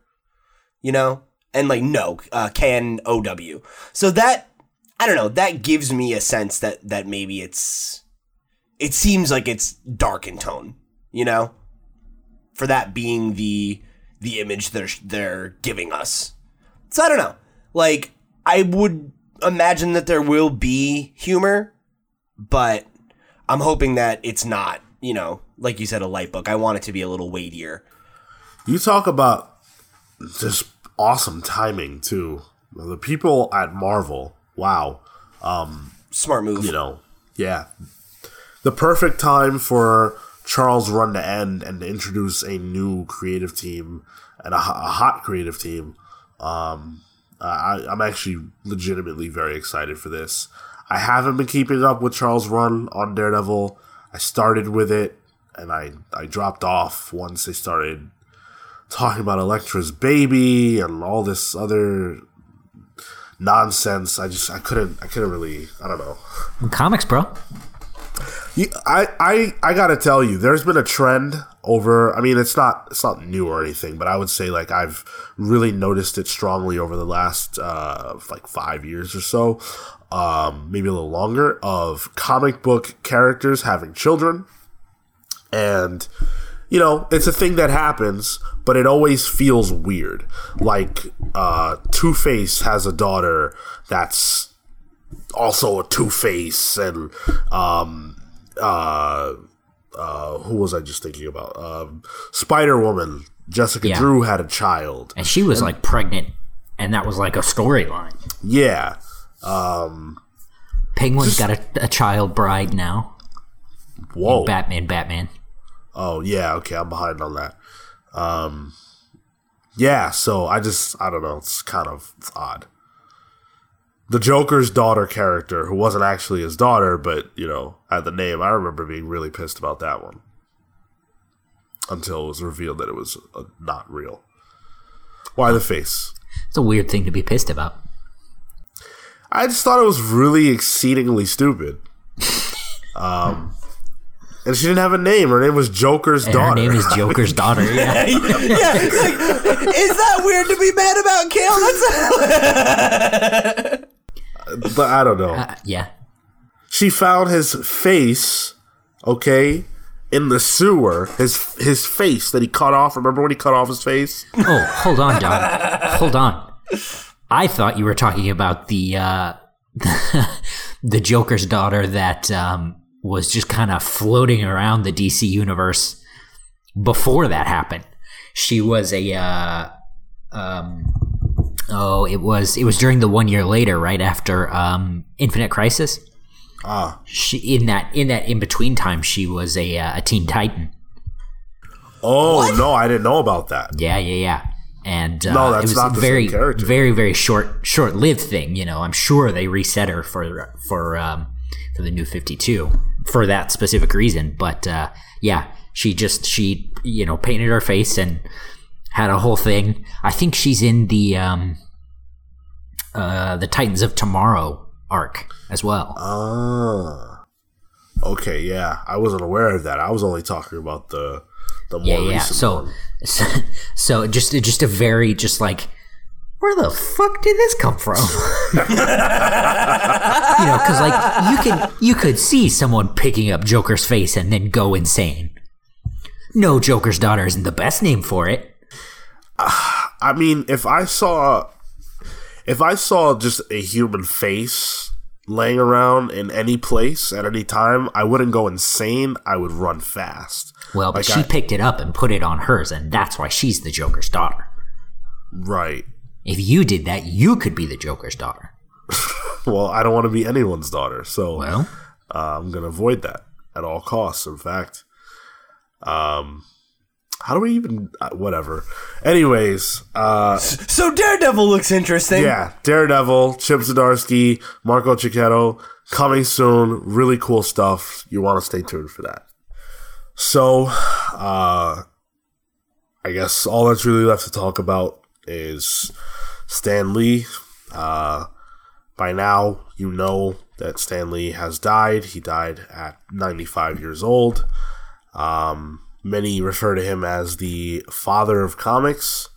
you know, and like no uh, K N O W. So that I don't know. That gives me a sense that that maybe it's it seems like it's dark in tone, you know, for that being the the image they're they're giving us. So I don't know. Like I would imagine that there will be humor, but I'm hoping that it's not, you know, like you said, a light book. I want it to be a little weightier. You talk about just awesome timing too. The people at Marvel, wow. Smart move. you know, yeah, the perfect time for Charles' run to end and to introduce a new creative team and a, a hot creative team. Um, I, I'm actually legitimately very excited for this. I haven't been keeping up with Charles' run on Daredevil. I started with it and I I dropped off once they started talking about Elektra's baby and all this other nonsense. I just I couldn't I couldn't really I don't know. comics, bro. You, I, I I gotta tell you, there's been a trend over. I mean, it's not it's not new or anything, but I would say like I've really noticed it strongly over the last uh, like five years or so, um, maybe a little longer, of comic book characters having children, and you know it's a thing that happens, but it always feels weird. Like uh, Two Face has a daughter that's also a Two Face, and um, uh, uh, who was I just thinking about? Um, Spider Woman. Jessica Yeah. Drew had a child. And she was like pregnant and that was like a storyline. Yeah. Um, Penguin's got a, a child bride now. whoa. Batman, Batman. Oh yeah, okay, I'm behind on that. Um, yeah, so I just I don't know, it's kind of it's odd. The Joker's daughter character, who wasn't actually his daughter, but you know had the name. I remember being really pissed about that one until it was revealed that it was uh, not real. Why the face? It's a weird thing to be pissed about. I just thought it was really exceedingly stupid. Um, and she didn't have a name. Her name was Joker's And daughter. her name is Joker's daughter. Yeah. yeah, it's like, is that weird to be mad about, Cale? That's but I don't know. Uh, yeah. she found his face, okay, in the sewer. His his face that he cut off. Remember when he cut off his face? Oh, hold on, Don. hold on. I thought you were talking about the uh, the Joker's daughter that um, was just kind of floating around the DC universe before that happened. She was a uh, um, oh, it was it was during the one year later, right after um, Infinite Crisis. Ah, She in that in that in between time, she was a uh, a Teen Titan. oh no, I didn't know about that. Yeah, yeah, yeah. And uh, No, it that's was not a the very, same character. very, very short, short-lived thing. You know, I'm sure they reset her for for um, for the new 52 for that specific reason. But uh, yeah, she just she you know painted her face and had a whole thing. I think she's in the um, uh, the Titans of Tomorrow arc as well. Ah, okay, yeah, I wasn't aware of that. I was only talking about the the more yeah, yeah. recent So, so, so just just a very just like where the fuck did this come from? you know, because like you can you could see someone picking up Joker's face and then go insane. No, Joker's daughter isn't the best name for it. I mean, if I saw if I saw just a human face laying around in any place at any time, I wouldn't go insane. I would run fast. Well, but Like she I- picked it up and put it on hers, and that's why she's the Joker's daughter. Right. If you did that, you could be the Joker's daughter. Well, I don't want to be anyone's daughter, so Well, uh, I'm gonna avoid that at all costs. In fact, um, how do we even? Uh, whatever. Anyways, uh, so Daredevil looks interesting. yeah, Daredevil, Chip Zdarsky, Marco Checchetto, coming soon. Really cool stuff. You want to stay tuned for that. So, uh, I guess all that's really left to talk about is Stan Lee. Uh, by now, you know that Stan Lee has died. He died at 95 years old. Um, many refer to him as the father of comics.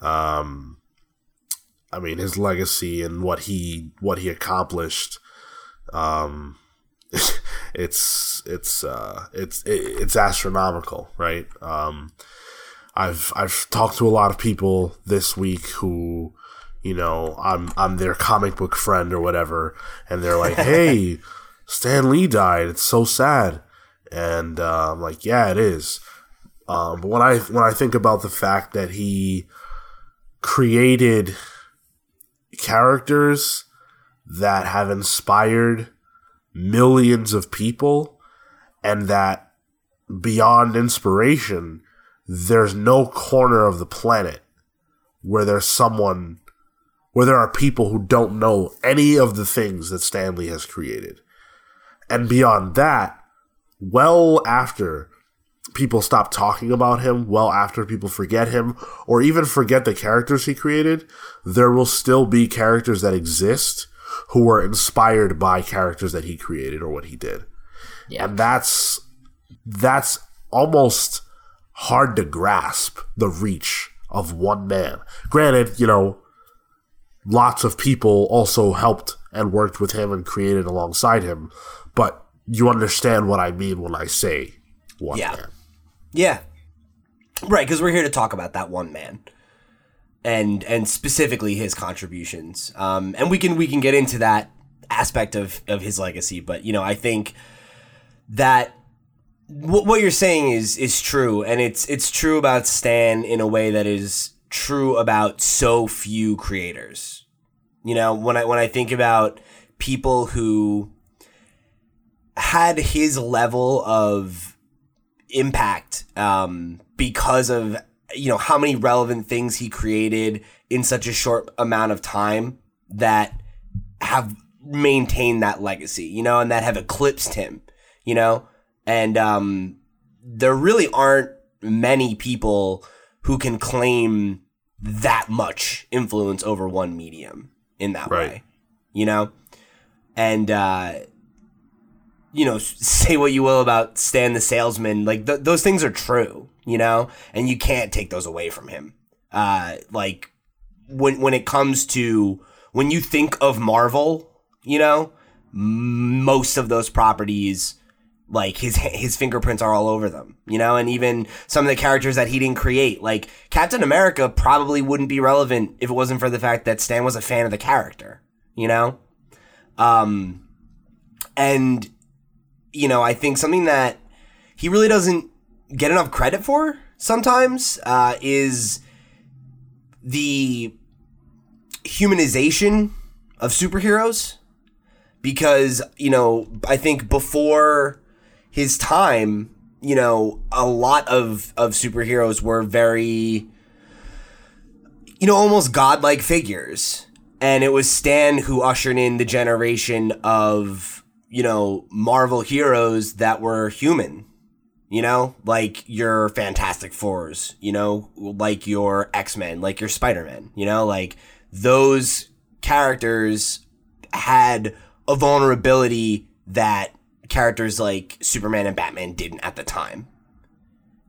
Um, I mean, his legacy and what he what he accomplished. Um, it's it's uh, it's it's astronomical, right? Um, I've I've talked to a lot of people this week who, you know, I'm I'm their comic book friend or whatever, and they're like, "Hey, Stan Lee died. It's so sad," and uh, I'm like, "Yeah, it is." Um, but when I when I think about the fact that he created characters that have inspired millions of people, and that beyond inspiration, there's no corner of the planet where there's someone where there are people who don't know any of the things that Stan Lee has created. And beyond that, well after people stop talking about him, well after people forget him, or even forget the characters he created, there will still be characters that exist who were inspired by characters that he created or what he did. Yeah. And that's that's almost hard to grasp the reach of one man. Granted, you know, lots of people also helped and worked with him and created alongside him, but you understand what I mean when I say one Yeah. man. Yeah. Right, because we're here to talk about that one man. And and specifically his contributions. Um and we can we can get into that aspect of of his legacy, but you know, I think that what what you're saying is is true and it's it's true about Stan in a way that is true about so few creators. You know, when I when I think about people who had his level of impact um, because of you know how many relevant things he created in such a short amount of time that have maintained that legacy, you know, and that have eclipsed him, you know, and um, there really aren't many people who can claim that much influence over one medium in that Right. way, you know, and uh, you know, say what you will about Stan the salesman, like th- those things are true, you know, and you can't take those away from him. Uh, like when when it comes to when you think of Marvel, you know, m- most of those properties, like his his fingerprints are all over them, you know, and even some of the characters that he didn't create, like Captain America, probably wouldn't be relevant if it wasn't for the fact that Stan was a fan of the character, you know, um, and you know, I think something that he really doesn't get enough credit for sometimes uh, is the humanization of superheroes. Because you know I think before his time, you know, a lot of of superheroes were very you know almost godlike figures, and it was Stan who ushered in the generation of you know Marvel heroes that were human. You know, like your Fantastic Fours, you know, like your X Men, like your Spider Man, you know, like those characters had a vulnerability that characters like Superman and Batman didn't at the time.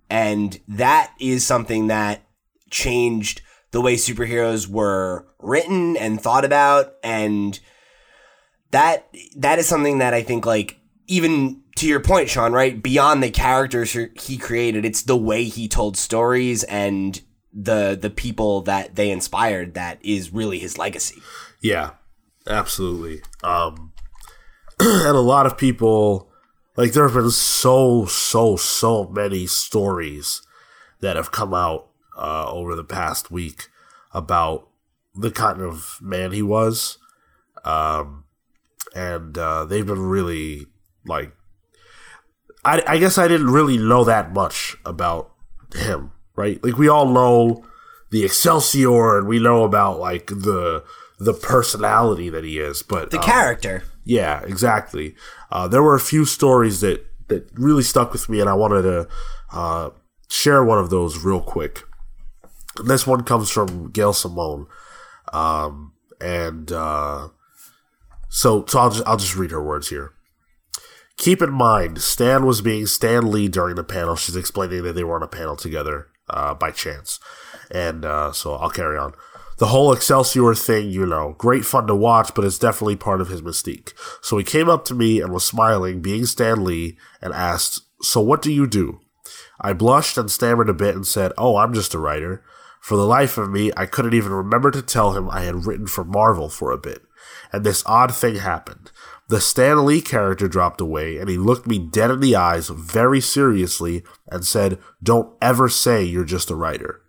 And that is something that changed the way superheroes were written and thought about and that that is something that I think like even to your point Sean, right? Beyond the characters he created, it's the way he told stories and the the people that they inspired that is really his legacy. Yeah, absolutely. Um, and a lot of people, like, there have been so, so, so many stories that have come out uh, over the past week about the kind of man he was. Um, and uh, they've been really, like, I, I guess I didn't really know that much about him, right? Like, we all know the Excelsior and we know about, like, the the personality that he is, but The um, character. Yeah, exactly. Uh, there were a few stories that that really stuck with me, and I wanted to uh, share one of those real quick. This one comes from Gail Simone, um, and uh, so so I'll just I'll just read her words here. Keep in mind, Stan was being Stan Lee during the panel. She's explaining that they were on a panel together uh, by chance, and uh, so I'll carry on. The whole Excelsior thing, you know, great fun to watch, but it's definitely part of his mystique. So he came up to me and was smiling, being Stan Lee, and asked, So what do you do? I blushed and stammered a bit and said, Oh, I'm just a writer. For the life of me, I couldn't even remember to tell him I had written for Marvel for a bit. And this odd thing happened. The Stan Lee character dropped away, and he looked me dead in the eyes very seriously and said, Don't ever say you're just a writer.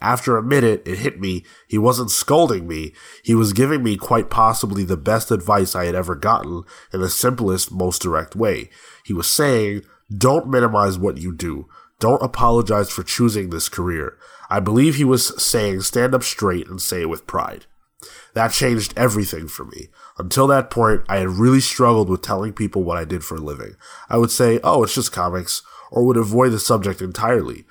After a minute, it hit me. He wasn't scolding me. He was giving me quite possibly the best advice I had ever gotten in the simplest, most direct way. He was saying, Don't minimize what you do. Don't apologize for choosing this career. I believe he was saying, Stand up straight and say it with pride. That changed everything for me. Until that point, I had really struggled with telling people what I did for a living. I would say, oh, it's just comics, or would avoid the subject entirely.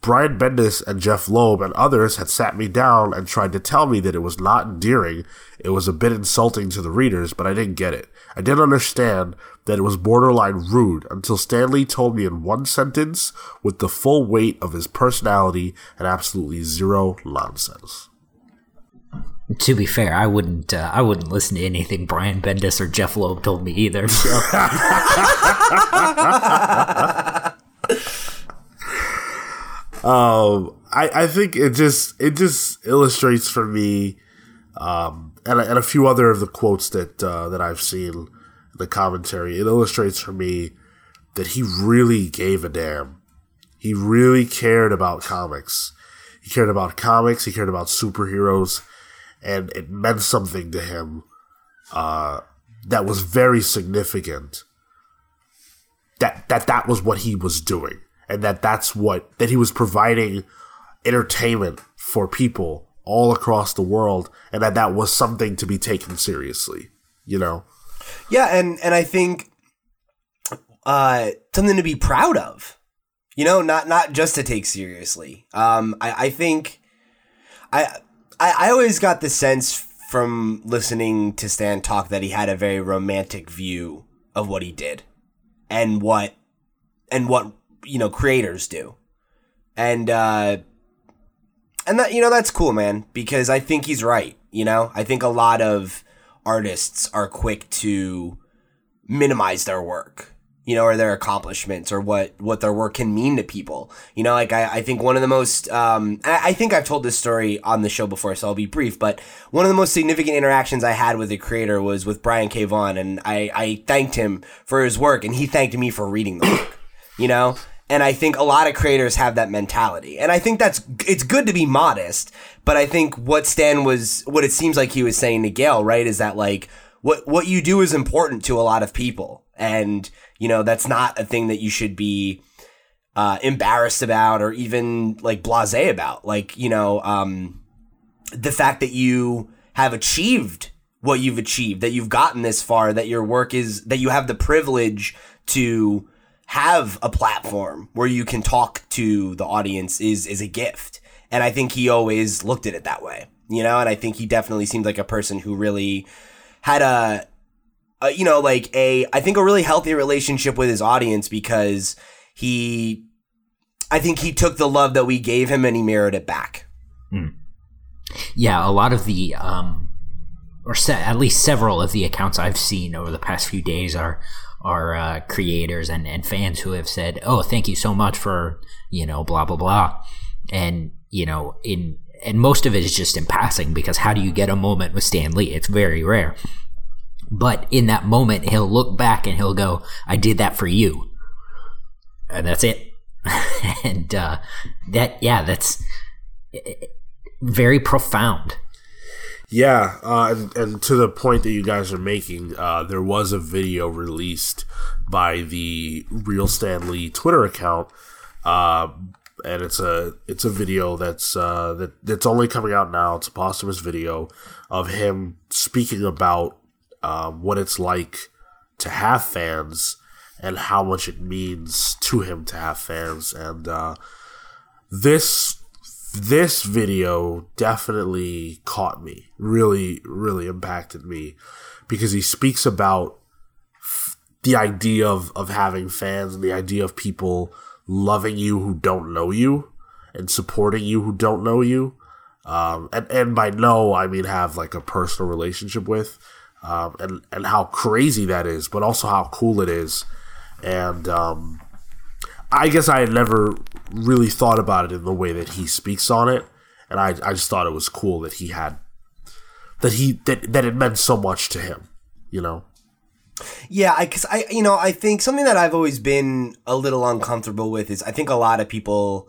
Brian Bendis and Jeph Loeb and others had sat me down and tried to tell me that it was not endearing, it was a bit insulting to the readers, but I didn't get it. I didn't understand that it was borderline rude until Stan Lee told me in one sentence with the full weight of his personality and absolutely zero nonsense. To be fair, I wouldn't. Uh, I wouldn't listen to anything Brian Bendis or Jeph Loeb told me either. So. um, I, I think it just it just illustrates for me, um, and, and a few other of the quotes that uh, that I've seen in the commentary. It illustrates for me that he really gave a damn. He really cared about comics. He cared about comics. He cared about superheroes, and it meant something to him uh, that was very significant. That that that was what he was doing, and that that's what that he was providing entertainment for people all across the world, and that that was something to be taken seriously. You know. Yeah, and and I think uh, something to be proud of. You know, not not just to take seriously. Um, I, I think I, I I always got the sense from listening to Stan talk that he had a very romantic view of what he did and what and what you know creators do. And uh and that you know that's cool, man, because I think he's right, you know? I think a lot of artists are quick to minimize their work you know, or their accomplishments or what, what their work can mean to people. You know, like I, I think one of the most, um, I, I think I've told this story on the show before, so I'll be brief, but one of the most significant interactions I had with a creator was with Brian K. Vaughan and I, I thanked him for his work and he thanked me for reading the book, you know? And I think a lot of creators have that mentality. And I think that's, it's good to be modest, but I think what Stan was, what it seems like he was saying to Gail, right, is that like, what, what you do is important to a lot of people. And, you know, that's not a thing that you should be uh, embarrassed about or even like blase about. Like, you know, um, the fact that you have achieved what you've achieved, that you've gotten this far, that your work is, that you have the privilege to have a platform where you can talk to the audience is, is a gift. And I think he always looked at it that way, you know, and I think he definitely seemed like a person who really had a, uh, you know, like a, I think a really healthy relationship with his audience because he, I think he took the love that we gave him and he mirrored it back. Mm. Yeah, a lot of the, um, or se- at least several of the accounts I've seen over the past few days are are uh, creators and, and fans who have said, "Oh, thank you so much for you know blah blah blah," and you know in and most of it is just in passing because how do you get a moment with Stan Lee? It's very rare. But in that moment, he'll look back and he'll go, I did that for you. And that's it. and uh, that, yeah, that's very profound. Yeah, uh, and, and, to the point that you guys are making, uh, there was a video released by the Real Stan Lee Twitter account, uh, and it's a it's a video that's uh, that that's only coming out now. It's a posthumous video of him speaking about um, what it's like to have fans and how much it means to him to have fans. And uh, this this video definitely caught me, really, really impacted me because he speaks about f- the idea of, of having fans and the idea of people loving you who don't know you and supporting you who don't know you. Um, and, and by know, I mean have like a personal relationship with um, and and how crazy that is, but also how cool it is. And um, I guess I had never really thought about it in the way that he speaks on it, and I I just thought it was cool that he had that he that that it meant so much to him, you know. Yeah, I cuz I you know, I think something that I've always been a little uncomfortable with is I think a lot of people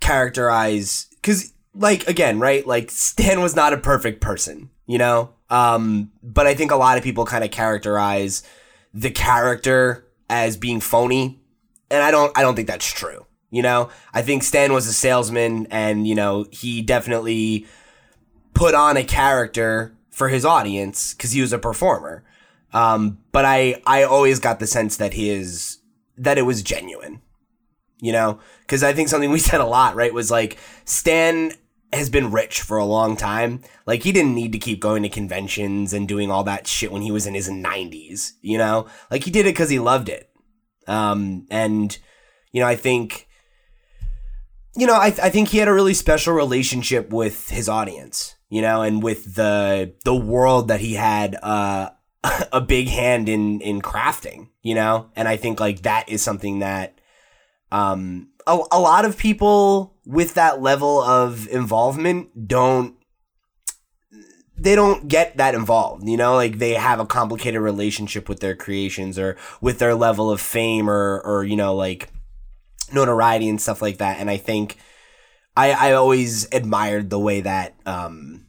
characterize cuz like again, right? Like Stan was not a perfect person, you know? Um, but I think a lot of people kind of characterize the character as being phony, and I don't. I don't think that's true. You know, I think Stan was a salesman, and you know he definitely put on a character for his audience because he was a performer. Um, but I I always got the sense that his that it was genuine. You know, because I think something we said a lot, right, was like Stan has been rich for a long time. Like he didn't need to keep going to conventions and doing all that shit when he was in his 90s, you know? Like he did it cuz he loved it. Um and you know, I think you know, I I think he had a really special relationship with his audience, you know, and with the the world that he had uh a big hand in in crafting, you know? And I think like that is something that um a, a lot of people with that level of involvement don't they don't get that involved, you know, like they have a complicated relationship with their creations or with their level of fame or or you know like notoriety and stuff like that. And I think I I always admired the way that um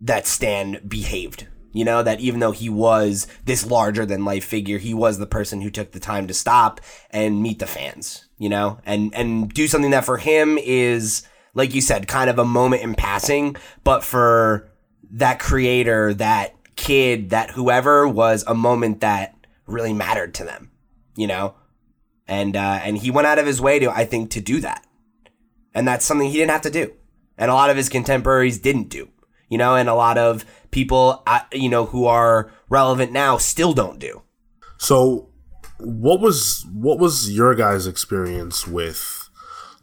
that Stan behaved. You know, that even though he was this larger than life figure, he was the person who took the time to stop and meet the fans, you know, and, and do something that for him is, like you said, kind of a moment in passing, but for that creator, that kid, that whoever was a moment that really mattered to them, you know? And, uh, and he went out of his way to, I think, to do that. And that's something he didn't have to do. And a lot of his contemporaries didn't do you know, and a lot of people, uh, you know, who are relevant now still don't do. So, what was what was your guys' experience with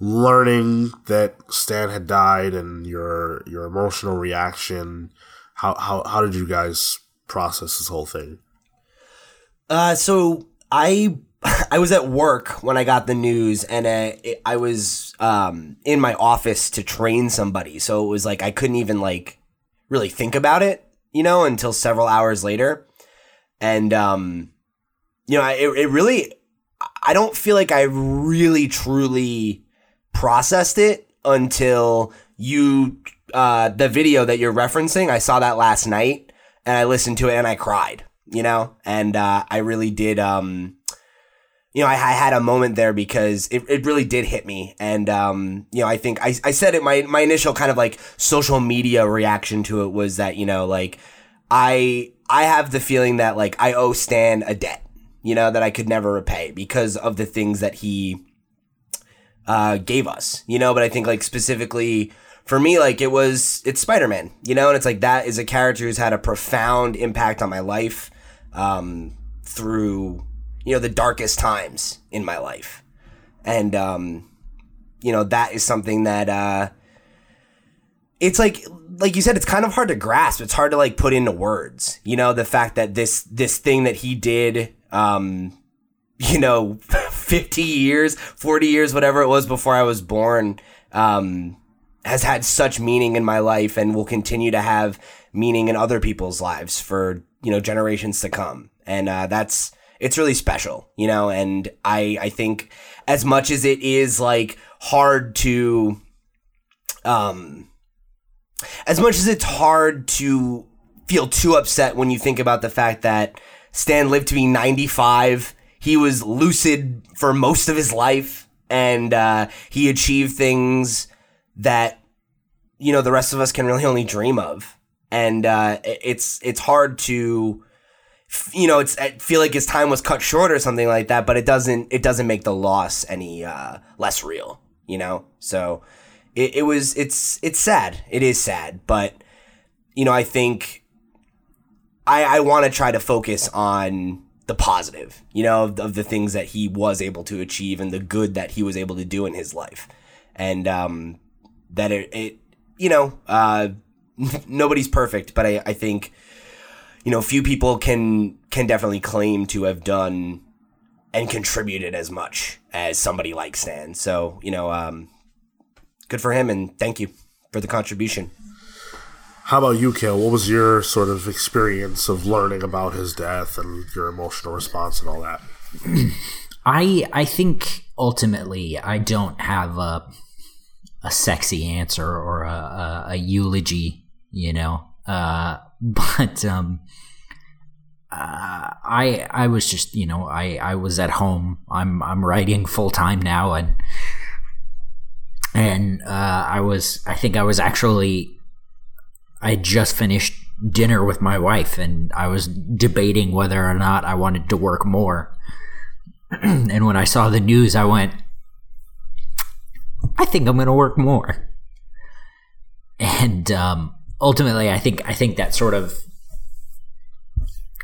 learning that Stan had died and your your emotional reaction? How how how did you guys process this whole thing? Uh, so I I was at work when I got the news, and uh, it, I was um, in my office to train somebody. So it was like I couldn't even like really think about it, you know, until several hours later. And, um, you know, it, it really, I don't feel like I really truly processed it until you, uh, the video that you're referencing, I saw that last night and I listened to it and I cried, you know, and, uh, I really did, um, you know, I, I, had a moment there because it, it really did hit me. And, um, you know, I think I, I said it, my, my initial kind of like social media reaction to it was that, you know, like I, I have the feeling that like I owe Stan a debt, you know, that I could never repay because of the things that he, uh, gave us, you know, but I think like specifically for me, like it was, it's Spider-Man, you know, and it's like that is a character who's had a profound impact on my life, um, through, you know, the darkest times in my life. And, um, you know, that is something that, uh, it's like, like you said, it's kind of hard to grasp. It's hard to like put into words, you know, the fact that this, this thing that he did, um, you know, 50 years, 40 years, whatever it was before I was born, um, has had such meaning in my life and will continue to have meaning in other people's lives for, you know, generations to come. And, uh, that's, it's really special, you know, and I, I think as much as it is like hard to, um, as much as it's hard to feel too upset when you think about the fact that Stan lived to be 95, he was lucid for most of his life, and uh, he achieved things that you know the rest of us can really only dream of, and uh, it's it's hard to you know, it's I feel like his time was cut short or something like that, but it doesn't it doesn't make the loss any uh, less real, you know. So it, it was it's it's sad. It is sad, but you know, I think I I want to try to focus on the positive, you know, of, of, the things that he was able to achieve and the good that he was able to do in his life, and um, that it, it you know, uh, nobody's perfect, but I I think you know, few people can can definitely claim to have done and contributed as much as somebody like Stan. So, you know, um, good for him and thank you for the contribution. How about you, Cale? What was your sort of experience of learning about his death and your emotional response and all that? I I think ultimately I don't have a a sexy answer or a, a, a eulogy, you know. Uh, but um, uh, I I was just you know I I was at home. I'm I'm writing full time now, and and uh, I was I think I was actually I just finished dinner with my wife, and I was debating whether or not I wanted to work more. and when I saw the news, I went, I think I'm going to work more. And um, ultimately, I think I think that sort of,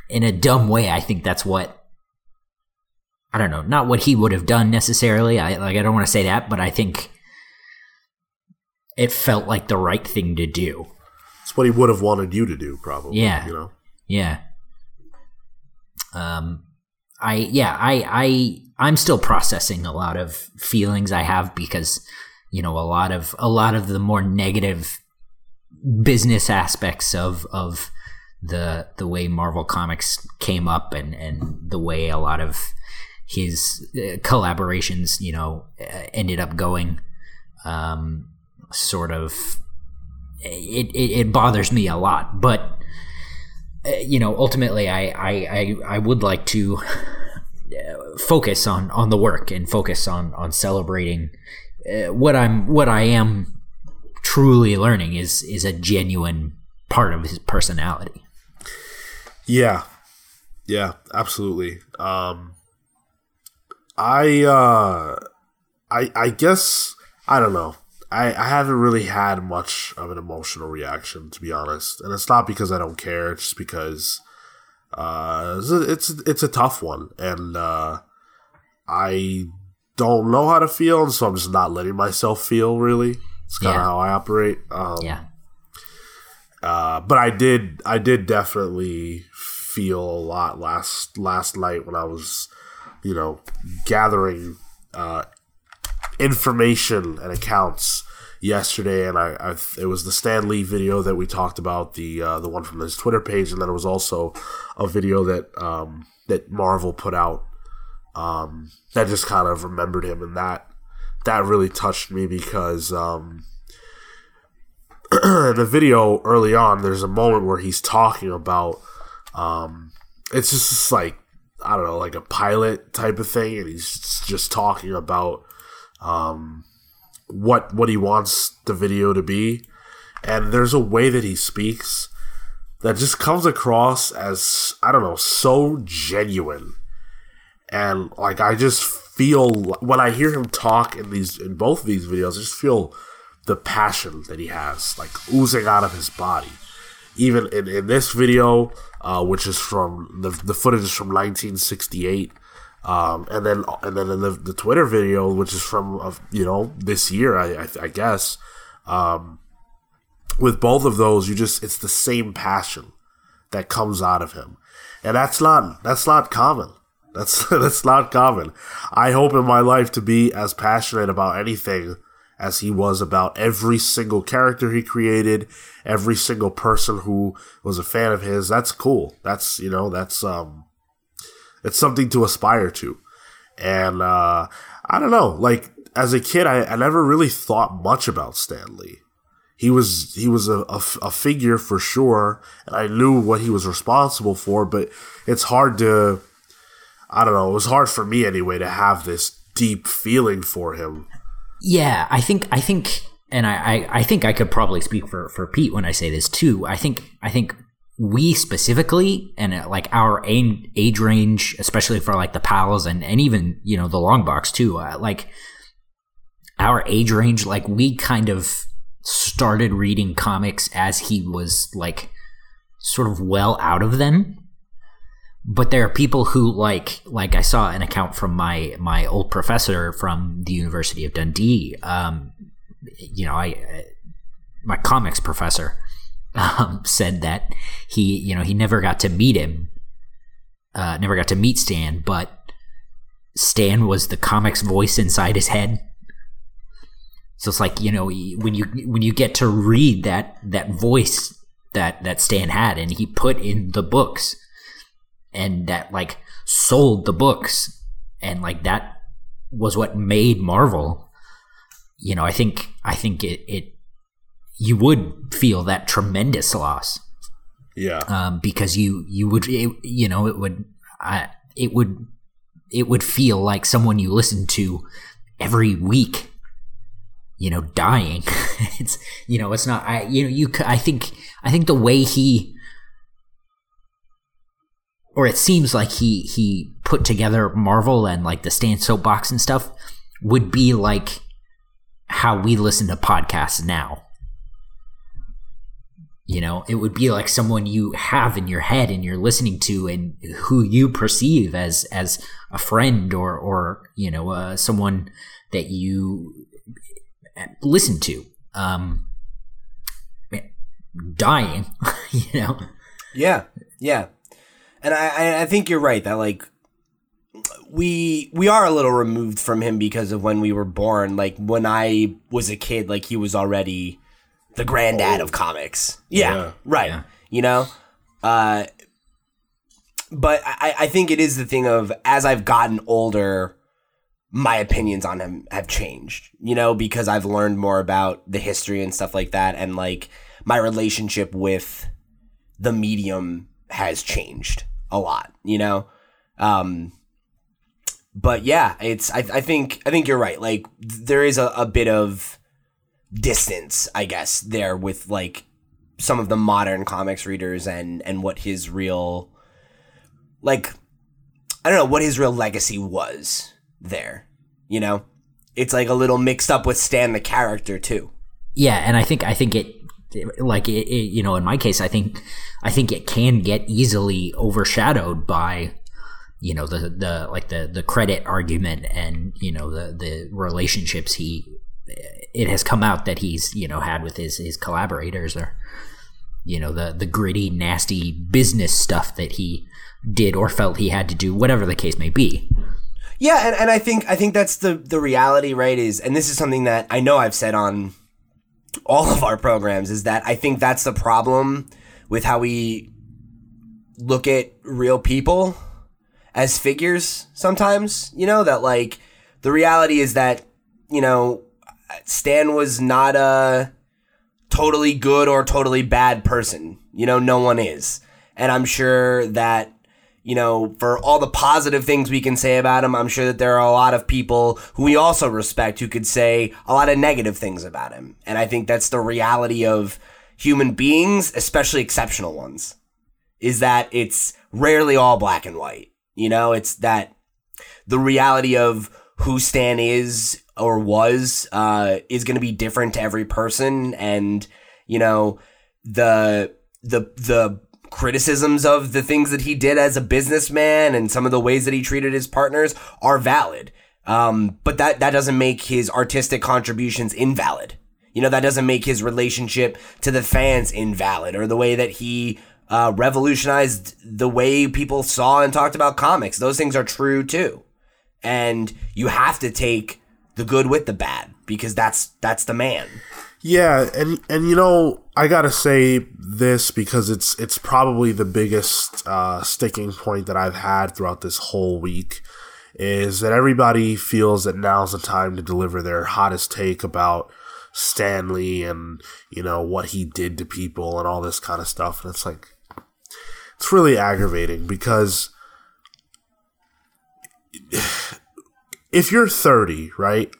in a dumb way, I think that's what. I don't know, not what he would have done necessarily. I like I don't want to say that, but I think it felt like the right thing to do. What he would have wanted you to do, probably. Yeah, you know. Yeah. Um, I yeah I I I'm still processing a lot of feelings I have because you know a lot of a lot of the more negative business aspects of of the the way Marvel Comics came up and and the way a lot of his uh, collaborations, you know, uh, ended up going. Um, sort of it, it, it bothers me a lot. But uh, you know, ultimately, I I I, I would like to uh, focus on on the work and focus on on celebrating uh, what I'm what I am truly learning is is a genuine part of his personality. Yeah. Yeah, absolutely. Um I uh I I guess I don't know. I, I haven't really had much of an emotional reaction to be honest. And it's not because I don't care, it's just because uh it's a, it's, it's a tough one and uh I don't know how to feel and so I'm just not letting myself feel really. It's kind of Yeah. how I operate. Um Yeah. uh, but I did I did definitely feel a lot last last night when I was you know gathering uh, information and accounts yesterday and I, I it was the Stan Lee video that we talked about the uh, the one from his Twitter page and then it was also a video that um, that Marvel put out um, that just kind of remembered him and that that really touched me because um, the video early on, there's a moment where he's talking about, um, it's just like I don't know, like a pilot type of thing, and he's just talking about um, what what he wants the video to be, and there's a way that he speaks that just comes across as I don't know, so genuine, and like I just feel when I hear him talk in these in both of these videos, I just feel the passion that he has, like oozing out of his body. Even in, in this video, uh, which is from the, the footage is from 1968, um, and then and then in the, the Twitter video, which is from you know this year, I, I, I guess. Um, with both of those, you just it's the same passion that comes out of him, and that's not that's not common. That's that's not common. I hope in my life to be as passionate about anything as he was about every single character he created, every single person who was a fan of his. That's cool. That's you know that's um, it's something to aspire to, and uh, I don't know. Like as a kid, I, I never really thought much about Stan Lee. He was he was a, a, a figure for sure, and I knew what he was responsible for. But it's hard to I don't know. It was hard for me anyway to have this deep feeling for him. Yeah, I think I think, and I, I, I think I could probably speak for for Pete when I say this too. I think I think we specifically and uh, like our age, range, especially for like the pals and and even you know the long box too. Uh, like our age range, like we kind of started reading comics as he was like sort of well out of them but there are people who like like I saw an account from my my old professor from the University of Dundee. Um, you know, I uh, my comics professor um, said that he you know he never got to meet him, uh, never got to meet Stan, but Stan was the comics voice inside his head. So it's like you know when you when you get to read that that voice that that Stan had and he put in the books and that like sold the books and like that was what made Marvel you know I think I think it it you would feel that tremendous loss. Yeah. um, because you you would it, you know it would I, it would it would feel like someone you listen to every week you know dying. It's you know it's not i you know you i think i think the way he or it seems like he he put together marvel and like the Stan's Soapbox and stuff would be like how we listen to podcasts now you know it would be like someone you have in your head and you're listening to and who you perceive as as a friend or or you know uh, someone that you listen to um dying you know Yeah, yeah, and I, I I think you're right that like we we are a little removed from him because of when we were born. Like when I was a kid, like he was already the granddad of comics. Yeah, Yeah. right. Yeah. You know, uh, but I I think it is the thing of as I've gotten older. my opinions on him have changed, you know, because I've learned more about the history and stuff like that. And like my relationship with the medium has changed a lot, you know? Um, but yeah, it's, I, I think, I think you're right. Like there is a, a bit of distance, I guess, there with like some of the modern comics readers and, and what his real, like, I don't know what his real legacy was there. You know, it's like a little mixed up with Stan the character too. Yeah, and I think I think it like it, it, you know in my case I think I think it can get easily overshadowed by you know the the like the the credit argument and you know the the relationships he it has come out that he's you know had with his his collaborators or you know the the gritty nasty business stuff that he did or felt he had to do whatever the case may be yeah, and, and I think I think that's the the reality, right? Is and this is something that I know I've said on all of our programs is that I think that's the problem with how we look at real people as figures sometimes, you know, that like the reality is that, you know, Stan was not a totally good or totally bad person. You know, no one is. And I'm sure that you know, for all the positive things we can say about him, I'm sure that there are a lot of people who we also respect who could say a lot of negative things about him. And I think that's the reality of human beings, especially exceptional ones, is that it's rarely all black and white. You know, it's that the reality of who Stan is or was uh, is going to be different to every person, and you know the the the criticisms of the things that he did as a businessman and some of the ways that he treated his partners are valid. Um, but that, that doesn't make his artistic contributions invalid. You know, that doesn't make his relationship to the fans invalid or the way that he uh, revolutionized the way people saw and talked about comics. Those things are true too. And you have to take the good with the bad because that's that's the man. Yeah, and and you know, I gotta say this because it's it's probably the biggest uh, sticking point that I've had throughout this whole week is that everybody feels that now's the time to deliver their hottest take about Stan Lee and you know what he did to people and all this kind of stuff, and it's like it's really aggravating because if you're 30, right?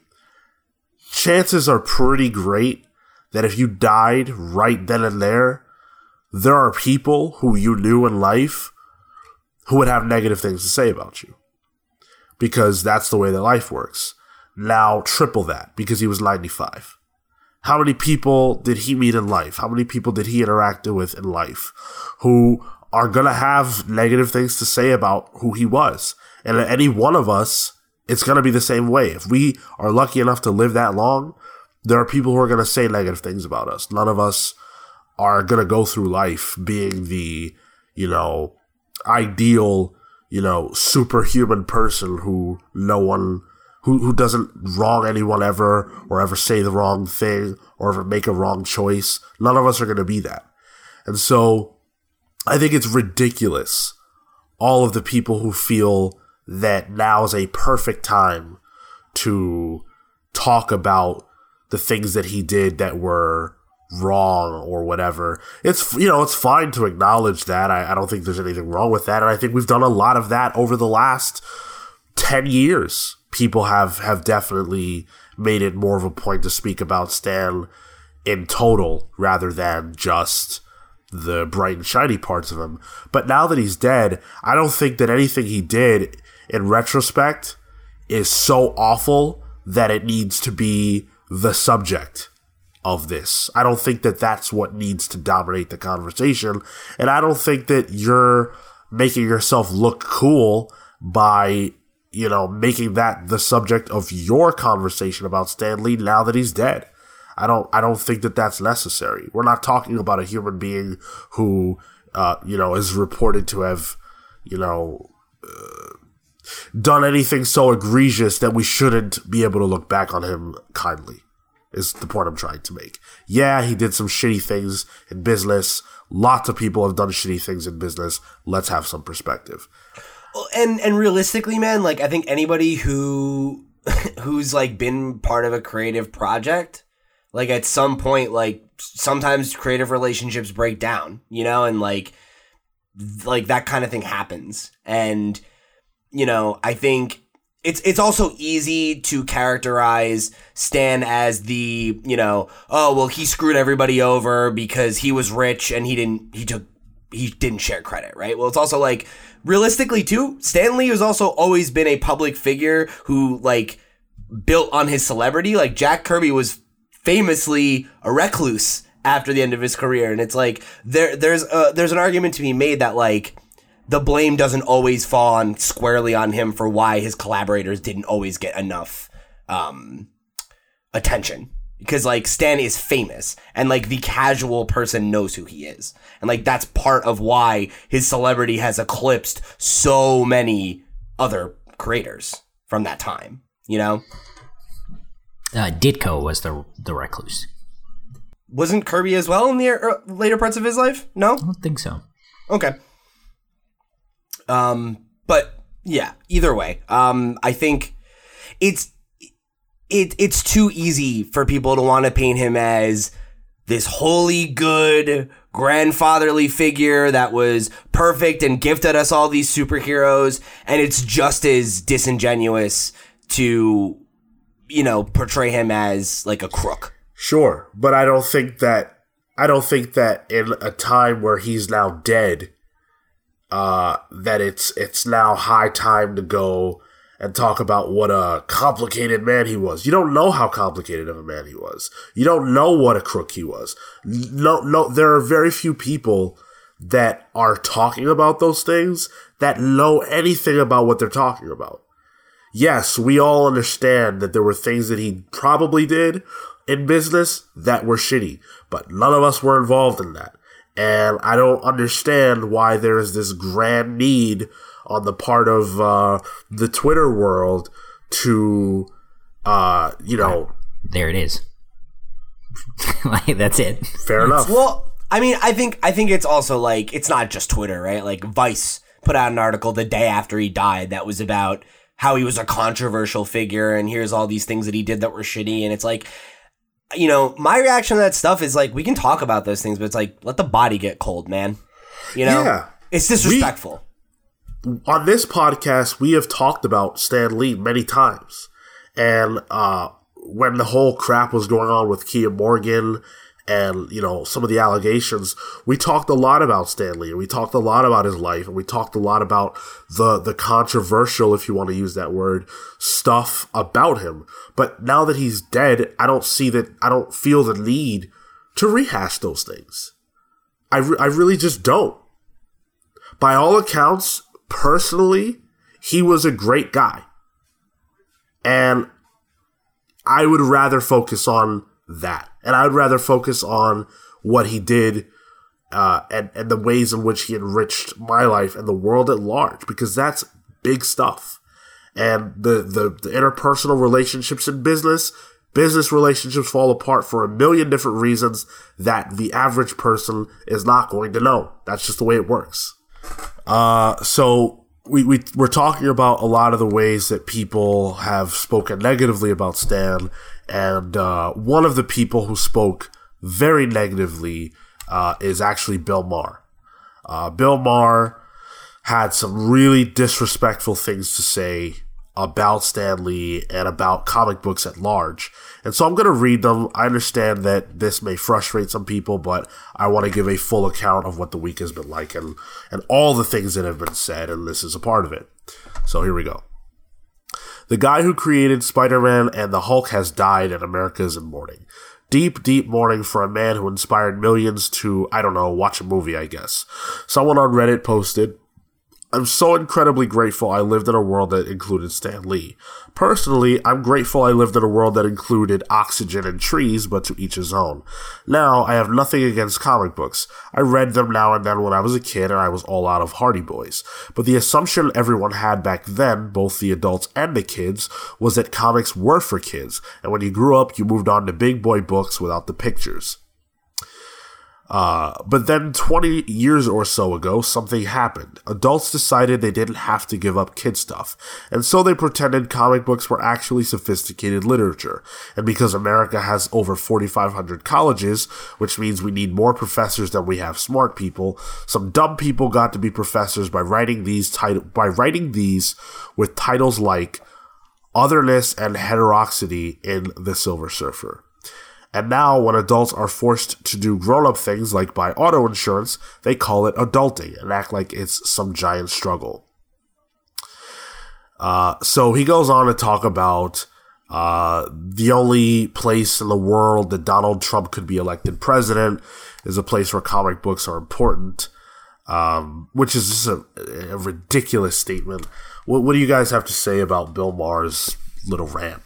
Chances are pretty great that if you died right then and there, there are people who you knew in life who would have negative things to say about you. Because that's the way that life works. Now, triple that because he was 95. How many people did he meet in life? How many people did he interact with in life who are going to have negative things to say about who he was? And any one of us, it's going to be the same way. If we are lucky enough to live that long, there are people who are going to say negative things about us. None of us are going to go through life being the, you know, ideal, you know, superhuman person who no one, who, who doesn't wrong anyone ever or ever say the wrong thing or ever make a wrong choice. None of us are going to be that. And so I think it's ridiculous. All of the people who feel that now is a perfect time to talk about the things that he did that were wrong or whatever. It's you know it's fine to acknowledge that. I, I don't think there's anything wrong with that, and I think we've done a lot of that over the last ten years. People have have definitely made it more of a point to speak about Stan in total rather than just the bright and shiny parts of him. But now that he's dead, I don't think that anything he did in retrospect is so awful that it needs to be the subject of this. I don't think that that's what needs to dominate the conversation. And I don't think that you're making yourself look cool by, you know, making that the subject of your conversation about Stan Lee now that he's dead. I don't I don't think that that's necessary. We're not talking about a human being who uh, you know is reported to have, you know, uh, done anything so egregious that we shouldn't be able to look back on him kindly. Is the point I'm trying to make. Yeah, he did some shitty things in business. Lots of people have done shitty things in business. Let's have some perspective. And and realistically, man, like I think anybody who who's like been part of a creative project, like at some point, like sometimes creative relationships break down, you know, and like like that kind of thing happens. And you know, I think it's it's also easy to characterize Stan as the, you know, oh, well he screwed everybody over because he was rich and he didn't he took he didn't share credit, right? Well, it's also like realistically too, Stan Lee has also always been a public figure who like built on his celebrity. Like Jack Kirby was famously a recluse after the end of his career, and it's like there there's a, there's an argument to be made that like the blame doesn't always fall on squarely on him for why his collaborators didn't always get enough um, attention because like Stan is famous and like the casual person knows who he is. And like that's part of why his celebrity has eclipsed so many other creators from that time, you know? Uh, Ditko was the the recluse. Wasn't Kirby as well in the er- later parts of his life? No? I don't think so. Okay. Um, but yeah, either way, um, I think it's it it's too easy for people to want to paint him as this holy good grandfatherly figure that was perfect and gifted us all these superheroes and it's just as disingenuous to you know portray him as like a crook. Sure, but I don't think that I don't think that in a time where he's now dead, uh, that it's it's now high time to go and talk about what a complicated man he was. You don't know how complicated of a man he was. You don't know what a crook he was. No, no, there are very few people that are talking about those things that know anything about what they're talking about. Yes, we all understand that there were things that he probably did in business that were shitty, but none of us were involved in that. And I don't understand why there is this grand need on the part of uh, the Twitter world to, uh, you know, There it is. like that's it. fair enough. Well, I mean, I think I think it's also like it's not just Twitter, right? Like Vice put out an article the day after he died that was about how he was a controversial figure and here's all these things that he did that were shitty and it's like you know, my reaction to that stuff is like we can talk about those things, but it's like let the body get cold, man. You know? Yeah. It's disrespectful. on this podcast, we have talked about Stan Lee many times. And uh, when the whole crap was going on with Keya Morgan and, you know, some of the allegations, we talked a lot about Stan Lee And we talked a lot about his life. And we talked a lot about the, the controversial, if you want to use that word, stuff about him. But now that he's dead, I don't see that, I don't feel the need to rehash those things. I, re- I really just don't by all accounts, personally, he was a great guy. And I would rather focus on that. And I would rather focus on what he did uh, and, and the ways in which he enriched my life and the world at large, because that's big stuff. And the, the, the interpersonal relationships in business, business relationships fall apart for a million different reasons that the average person is not going to know. That's just the way it works. Uh, so we, we we're talking about a lot of the ways that people have spoken negatively about Stan, and uh, one of the people who spoke very negatively uh, is actually Bill Maher. Uh, Bill Maher had some really disrespectful things to say about Stan Lee and about comic books at large. And so I'm going to read them. I understand that this may frustrate some people, but I want to give a full account of what the week has been like and, and all the things that have been said, and this is a part of it. So here we go. The guy who created Spider Man and the Hulk has died, and America is in mourning. Deep, deep mourning for a man who inspired millions to, I don't know, watch a movie, I guess. Someone on Reddit posted, I'm so incredibly grateful I lived in a world that included Stan Lee. Personally, I'm grateful I lived in a world that included oxygen and trees, but to each his own. Now, I have nothing against comic books. I read them now and then when I was a kid and I was all out of Hardy Boys. But the assumption everyone had back then, both the adults and the kids, was that comics were for kids, and when you grew up, you moved on to big boy books without the pictures. Uh, but then 20 years or so ago, something happened. Adults decided they didn't have to give up kid stuff, and so they pretended comic books were actually sophisticated literature. And because America has over 4,500 colleges, which means we need more professors than we have smart people, some dumb people got to be professors by writing these tit- by writing these with titles like Otherness and Heterodoxy in The Silver Surfer. And now, when adults are forced to do grown up things like buy auto insurance, they call it adulting and act like it's some giant struggle. Uh, so he goes on to talk about uh, the only place in the world that Donald Trump could be elected president is a place where comic books are important, um, which is just a, a ridiculous statement. What, what do you guys have to say about Bill Maher's little rant?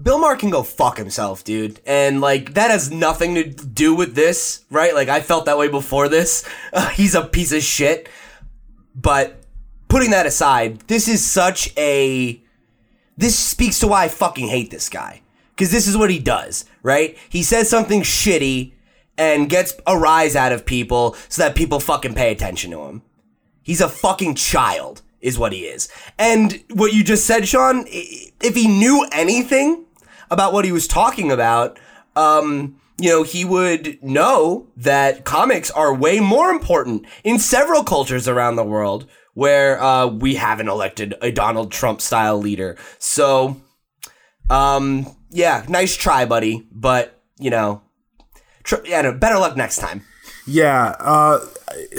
Bill Maher can go fuck himself, dude. And like that has nothing to do with this, right? Like I felt that way before this. Uh, he's a piece of shit. But putting that aside, this is such a this speaks to why I fucking hate this guy. Cuz this is what he does, right? He says something shitty and gets a rise out of people so that people fucking pay attention to him. He's a fucking child is what he is. And what you just said, Sean, if he knew anything about what he was talking about, um, you know, he would know that comics are way more important in several cultures around the world where uh, we haven't elected a Donald Trump style leader. So, um, yeah, nice try, buddy. But, you know, tr- yeah, no, better luck next time. Yeah, uh,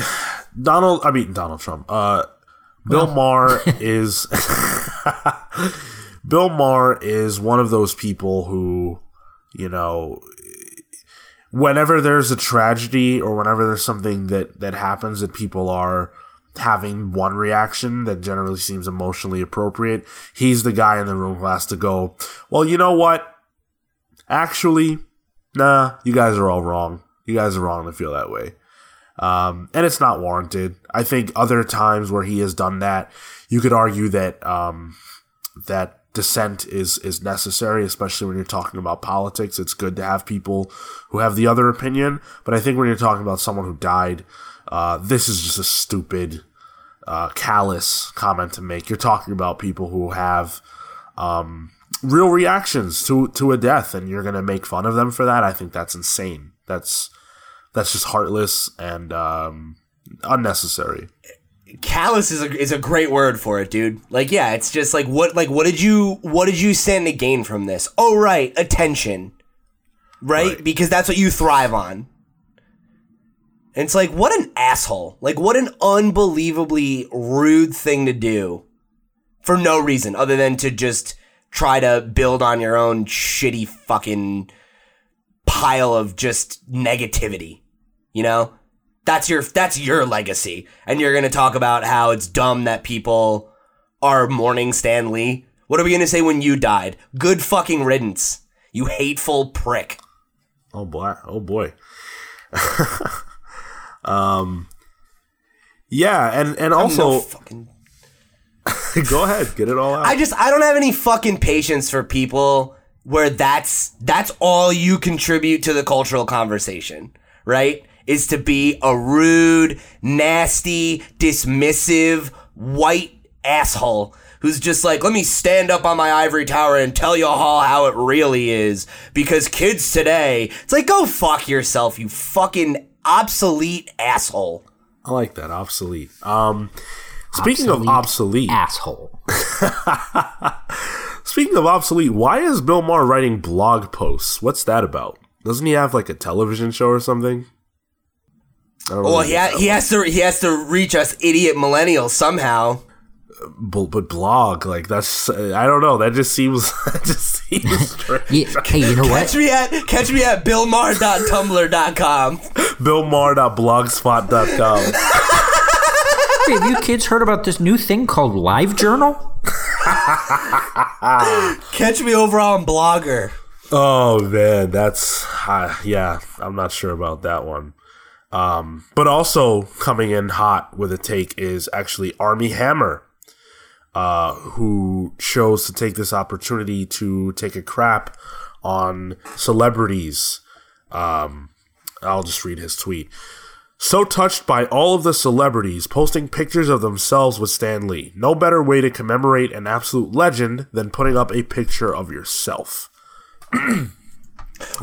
Donald, I mean, Donald Trump, uh, Bill Maher is Bill Maher is one of those people who, you know, whenever there's a tragedy or whenever there's something that that happens that people are having one reaction that generally seems emotionally appropriate, he's the guy in the room who has to go, "Well, you know what? Actually, nah, you guys are all wrong. You guys are wrong to feel that way." Um, and it's not warranted. I think other times where he has done that, you could argue that um, that dissent is is necessary, especially when you're talking about politics. It's good to have people who have the other opinion, but I think when you're talking about someone who died, uh, this is just a stupid, uh, callous comment to make. You're talking about people who have um, real reactions to to a death, and you're gonna make fun of them for that. I think that's insane. That's that's just heartless and um, unnecessary. Callous is a is a great word for it, dude. Like, yeah, it's just like what like what did you what did you stand to gain from this? Oh, right, attention, right? Right. Because that's what you thrive on. And it's like, what an asshole! Like, what an unbelievably rude thing to do for no reason other than to just try to build on your own shitty fucking pile of just negativity. You know? That's your that's your legacy. And you're gonna talk about how it's dumb that people are mourning Stan Lee. What are we gonna say when you died? Good fucking riddance. You hateful prick. Oh boy! Oh boy! um, yeah, and and also no fucking go ahead, get it all out. I just I don't have any fucking patience for people where that's that's all you contribute to the cultural conversation, right? Is to be a rude, nasty, dismissive, white asshole who's just like, let me stand up on my ivory tower and tell you all how it really is. Because kids today, it's like, go fuck yourself, you fucking obsolete asshole. I like that obsolete. Um, speaking of obsolete, asshole. speaking of obsolete, why is Bill Maher writing blog posts? What's that about? Doesn't he have like a television show or something? I don't Well, really he, ha- he has to he has to reach us idiot millennials somehow. but, but blog like that's I don't know. That just seems that just seems strange. Yeah, hey, you know what Catch me at catch me at billmaher.tumblr.com. BillMaher.blogspot.com. Hey, have you kids heard about this new thing called Live Journal? Catch me over on Blogger. Oh man, that's uh, yeah. I'm not sure about that one. Um, but also coming in hot with a take is actually Armie Hammer, uh, who chose to take this opportunity to take a crap on celebrities. Um, I'll just read his tweet. So touched by all of the celebrities posting pictures of themselves with Stan Lee. No better way to commemorate an absolute legend than putting up a picture of yourself.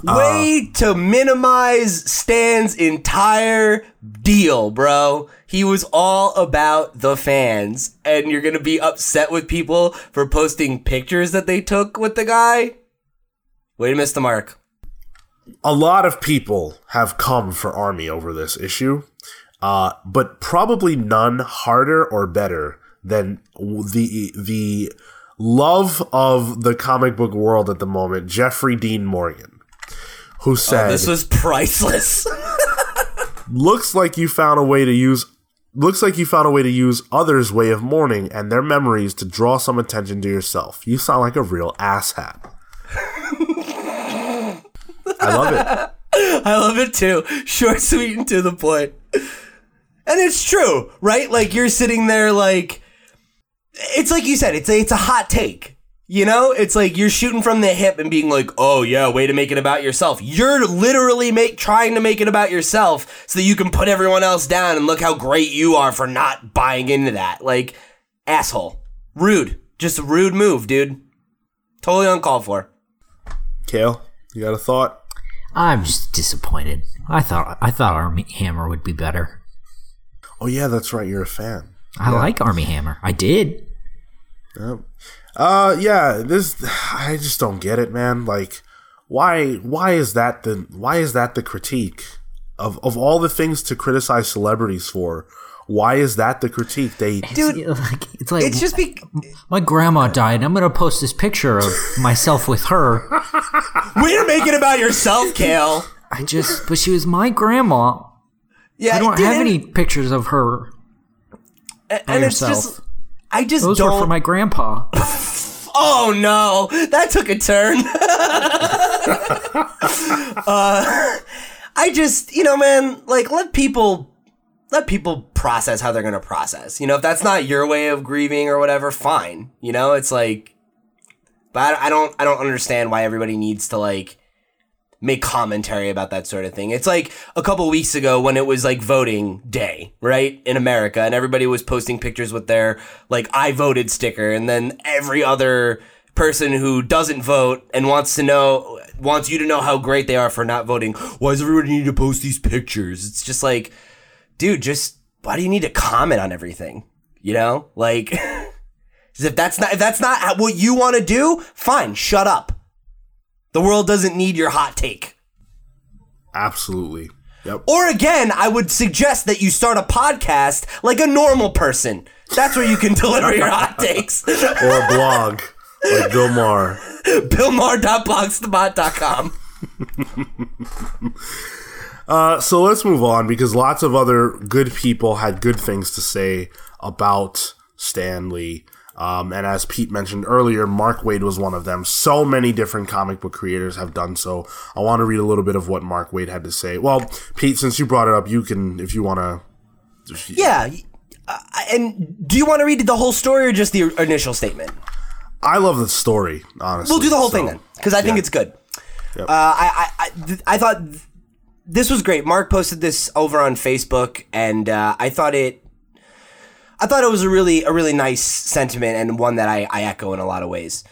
Way to minimize Stan's entire deal, bro. He was all about the fans, and you're gonna be upset with people for posting pictures that they took with the guy? Way to miss the mark. A lot of people have come for Armie over this issue, uh, but probably none harder or better than the the love of the comic book world at the moment, Jeffrey Dean Morgan, who said, This was priceless. "Looks like you found a way to use." Looks like you found a way to use others' way of mourning and their memories to draw some attention to yourself. You sound like a real asshat. I love it. I love it too. Short, sweet, and to the point. And it's true, right? Like you're sitting there, like it's like you said, it's a it's a hot take. You know, it's like you're shooting from the hip and being like, "Oh yeah, way to make it about yourself." You're literally make trying to make it about yourself so that you can put everyone else down and look how great you are for not buying into that. Like, asshole, rude, just a rude move, dude. Totally uncalled for. Cale, you got a thought? I'm just disappointed. I thought I thought Armie Hammer would be better. Oh yeah, that's right. You're a fan. I like Armie Hammer. I did. Yep. Uh, yeah. This I just don't get it, man. Like, why? Why is that the? Why is that the critique of of all the things to criticize celebrities for? Why is that the critique? They Dude, It's like, it's like It's just be my grandma died. I'm gonna post this picture of myself with her. way to make it about yourself, Cale. I just, but she was my grandma. Yeah, I don't have any pictures of her. and by it's just I just Those don't. were for my grandpa. oh no, that took a turn. uh, I just, you know, man, like let people let people process how they're gonna process. You know, if that's not your way of grieving or whatever, fine. You know, it's like, but I don't, I don't understand why everybody needs to like make commentary about that sort of thing. It's like a couple weeks ago when it was like voting day, right? In America and everybody was posting pictures with their like I voted sticker and then every other person who doesn't vote and wants to know wants you to know how great they are for not voting. Why does everybody need to post these pictures? It's just like dude, just why do you need to comment on everything? You know? Like if that's not if that's not what you want to do, fine, shut up. The world doesn't need your hot take. absolutely. Yep. Or again, I would suggest that you start a podcast like a normal person. That's where you can deliver your hot takes. Or a blog like Bill Maher. BillMaher.blogspot.com. Uh, so let's move on because lots of other good people had good things to say about Stan Lee. Um, and as Pete mentioned earlier, Mark Waid was one of them. So many different comic book creators have done so. I want to read a little bit of what Mark Waid had to say. Well, Pete, since you brought it up, you can, if you want to. Yeah. Uh, and do you want to read the whole story or just the initial statement? I love the story, honestly. We'll do the whole so- thing then, because I think yeah. it's good. Uh, I, I, I, th- I thought th- this was great. Mark posted this over on Facebook, and uh, I thought it, I thought it was a really, a really nice sentiment and one that I, I echo in a lot of ways.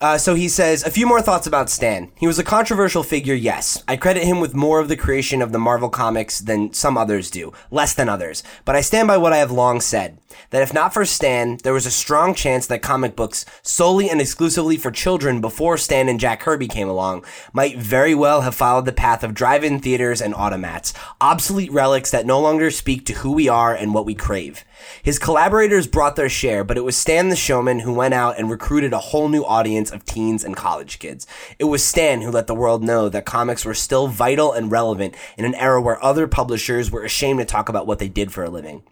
Uh, so he says, a few more thoughts about Stan. He was a controversial figure, yes. I credit him with more of the creation of the Marvel comics than some others do, less than others. But I stand by what I have long said that if not for Stan, there was a strong chance that comic books, solely and exclusively for children before Stan and Jack Kirby came along, might very well have followed the path of drive in theaters and automats, obsolete relics that no longer speak to who we are and what we crave. His collaborators brought their share, but it was Stan the showman who went out and recruited a whole new audience of teens and college kids. It was Stan who let the world know that comics were still vital and relevant in an era where other publishers were ashamed to talk about what they did for a living.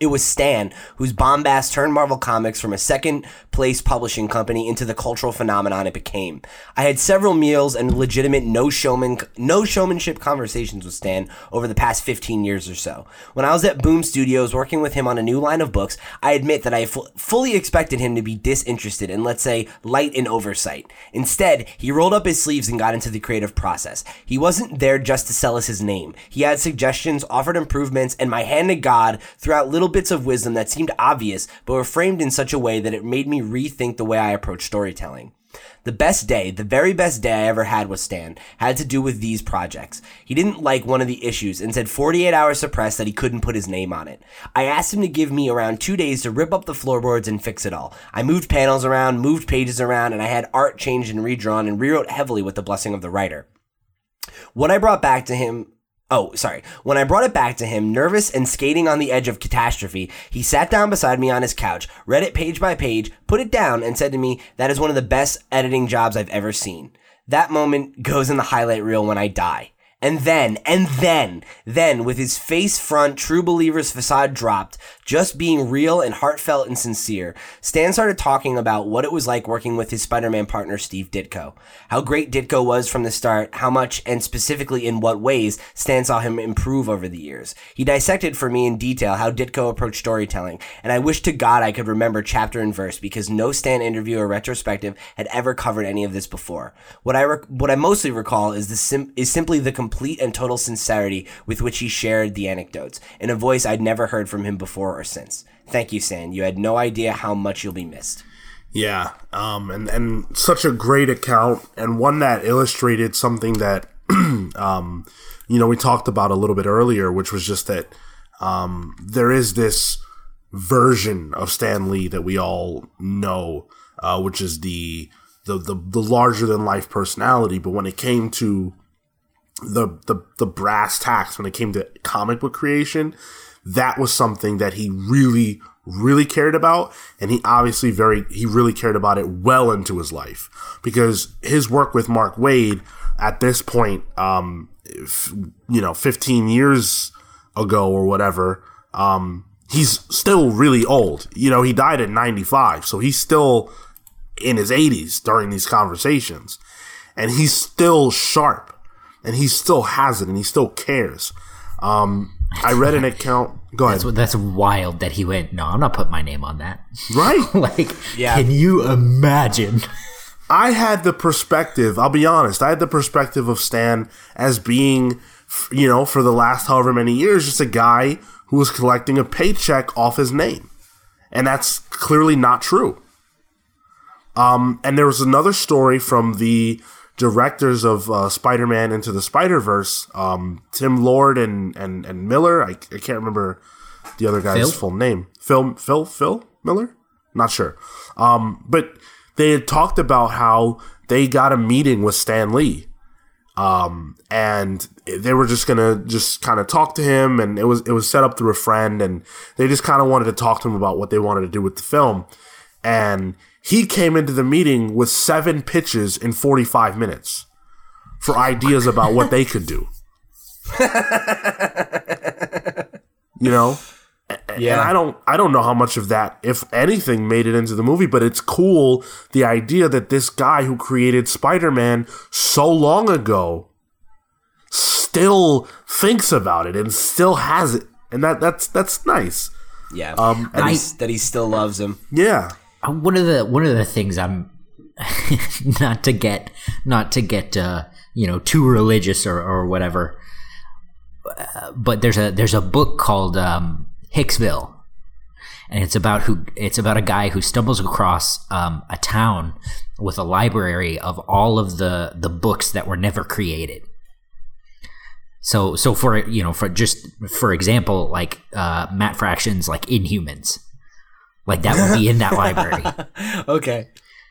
It was Stan whose bombast turned Marvel Comics from a second place publishing company into the cultural phenomenon it became. I had several meals and legitimate no showman no showmanship conversations with Stan over the past 15 years or so. When I was at Boom Studios working with him on a new line of books, I admit that I fu- fully expected him to be disinterested and let's say light in oversight. Instead, he rolled up his sleeves and got into the creative process. He wasn't there just to sell us his name. He had suggestions, offered improvements, and my hand to God throughout out little bits of wisdom that seemed obvious, but were framed in such a way that it made me rethink the way I approach storytelling. The best day, the very best day I ever had with Stan, had to do with these projects. He didn't like one of the issues and said 48 hours to press that he couldn't put his name on it. I asked him to give me around two days to rip up the floorboards and fix it all. I moved panels around, moved pages around, and I had art changed and redrawn and rewrote heavily with the blessing of the writer. What I brought back to him Oh, sorry. When I brought it back to him, nervous and skating on the edge of catastrophe, he sat down beside me on his couch, read it page by page, put it down, and said to me, That is one of the best editing jobs I've ever seen. That moment goes in the highlight reel when I die. And then, and then, then, with his face front, true believer's facade dropped, just being real and heartfelt and sincere, Stan started talking about what it was like working with his Spider-Man partner Steve Ditko. How great Ditko was from the start, how much, and specifically in what ways, Stan saw him improve over the years. He dissected for me in detail how Ditko approached storytelling, and I wish to God I could remember chapter and verse because no Stan interview or retrospective had ever covered any of this before. What I rec- what I mostly recall is the sim- is simply the complete and total sincerity with which he shared the anecdotes in a voice I'd never heard from him before since. Thank you, Stan. You had no idea how much you'll be missed. Yeah, um, and and such a great account, and one that illustrated something that, um, you know, we talked about a little bit earlier, which was just that um, there is this version of Stan Lee that we all know, uh, which is the the the, the larger than life personality. But when it came to the, the the brass tacks, when it came to comic book creation, that was something that he really really cared about. And he obviously very he really cared about it well into his life because his work with mark waid at this point um if, you know 15 years ago or whatever um he's still really old. You know he died at 95 so he's still in his 80s during these conversations. And he's still sharp and he still has it and he still cares. Um I read an account. Go ahead. That's, that's wild that he went, no, I'm not putting my name on that. Right. like, Yeah. can you imagine? I had the perspective, I'll be honest, I had the perspective of Stan as being, you know, for the last however many years, just a guy who was collecting a paycheck off his name. And that's clearly not true. Um, and there was another story from the directors of uh, Spider-Man Into the Spider-Verse, um, Tim Lord and and and Miller. I, I can't remember the other guy's Phil? full name. Phil Phil Phil Miller. Not sure. Um, but they had talked about how they got a meeting with Stan Lee. Um, and they were just gonna just kind of talk to him, and it was it was set up through a friend, and they just kind of wanted to talk to him about what they wanted to do with the film. And he came into the meeting with seven pitches in 45 minutes for ideas about what they could do. you know? Yeah. And I don't I don't know how much of that, if anything, made it into the movie, but it's cool the idea that this guy who created Spider-Man so long ago still thinks about it and still has it. And that that's that's nice. Yeah. Um, he's, that he still loves him. Yeah. Uh, one of the one of the things I'm not to get not to get uh, you know too religious or, or whatever, uh, but there's a there's a book called um, Hicksville, and it's about who it's about a guy who stumbles across um, a town with a library of all of the the books that were never created. So so for you know for just for example like uh, Matt Fraction's like Inhumans. Like that would be in that library. Okay.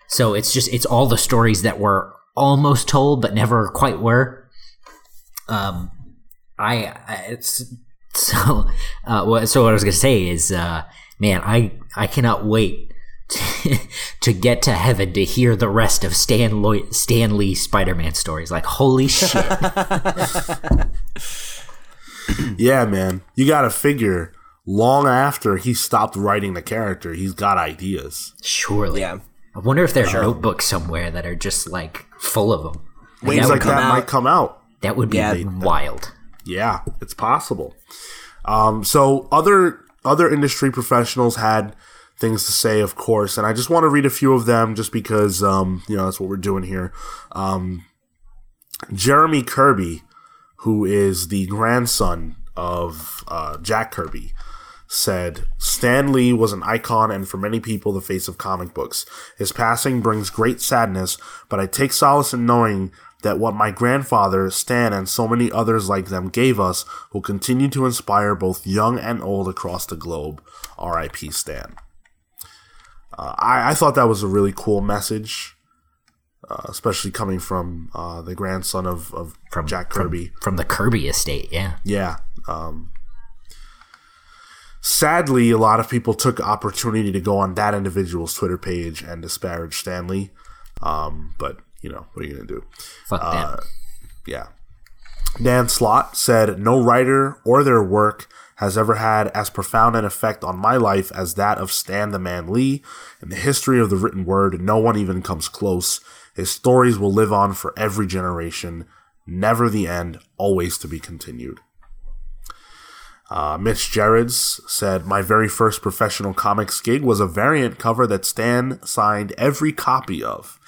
So it's just it's all the stories that were almost told but never quite were. Um, I, I it's so uh, what so what I was gonna say is uh, man I I cannot wait to, to get to heaven to hear the rest of Stan Lloyd, Stan Lee Spider Man stories. Like holy shit! Yeah, man. You got to figure long after he stopped writing the character, he's got ideas. Surely. Yeah. I wonder if there's are notebooks somewhere that are just like full of them. Things that, like that out. might come out. that would be Yeah. wild. Yeah, it's possible. Um, so other other industry professionals had things to say, of course, and I just want to read a few of them, just because um, you know that's what we're doing here. Um, Jeremy Kirby, who is the grandson of uh, Jack Kirby, said Stan Lee was an icon and for many people the face of comic books. His passing brings great sadness, but I take solace in knowing that what my grandfather, Stan, and so many others like them gave us will continue to inspire both young and old across the globe. R.I.P. Stan. Uh, I, I thought that was a really cool message, uh, especially coming from uh, the grandson of, of From Jack from- Kirby. From, the Kirby estate, yeah. Yeah. Um, sadly, a lot of people took opportunity to go on that individual's Twitter page and disparage Stan Lee. Um, but you know, what are you gonna do? Fuck Uh. Yeah. Dan Slott said, "No writer or their work has ever had as profound an effect on my life as that of Stan the Man Lee. In the history of the written word, no one even comes close. His stories will live on for every generation. Never the end, always to be continued." Uh, Mitch Gerads said, My very first professional comics gig was a variant cover that Stan signed every copy of.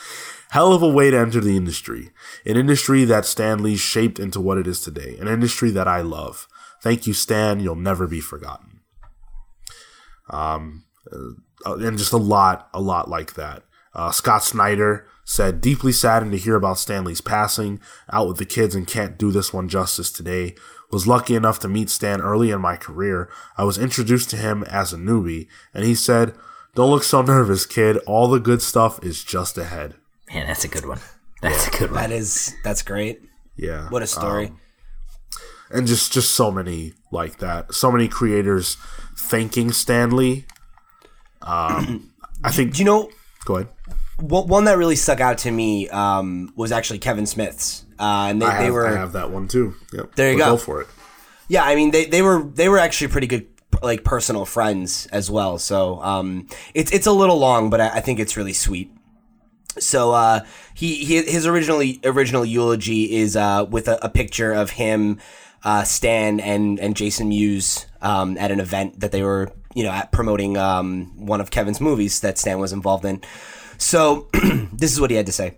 Hell of a way to enter the industry. An industry that Stan Lee shaped into what it is today. An industry that I love. Thank you, Stan. You'll never be forgotten. Um, uh, and just a lot, a lot like that. Uh, Scott Snyder said, deeply saddened to hear about Stan Lee's passing. Out with the kids and can't do this one justice today. Was lucky enough to meet Stan early in my career. I was introduced to him as a newbie, and he said, Don't look so nervous, kid. All the good stuff is just ahead. Man, that's a good one. That's a good one. That is that's great. Yeah. What a story. and just just so many like that. So many creators thanking Stan Lee. Um, I think. Do you know Go ahead. one one that really stuck out to me um, was actually Kevin Smith's, uh, and they, I they were I have that one too. Yep. There you go. Go for it. Yeah, I mean they, they were they were actually pretty good like personal friends as well. So um, it's it's a little long, but I, I think it's really sweet. So uh, he, he his originally original eulogy is uh, with a, a picture of him, uh, Stan and and Jason Mewes um, at an event that they were you know at promoting um, one of Kevin's movies that Stan was involved in. So this is what he had to say.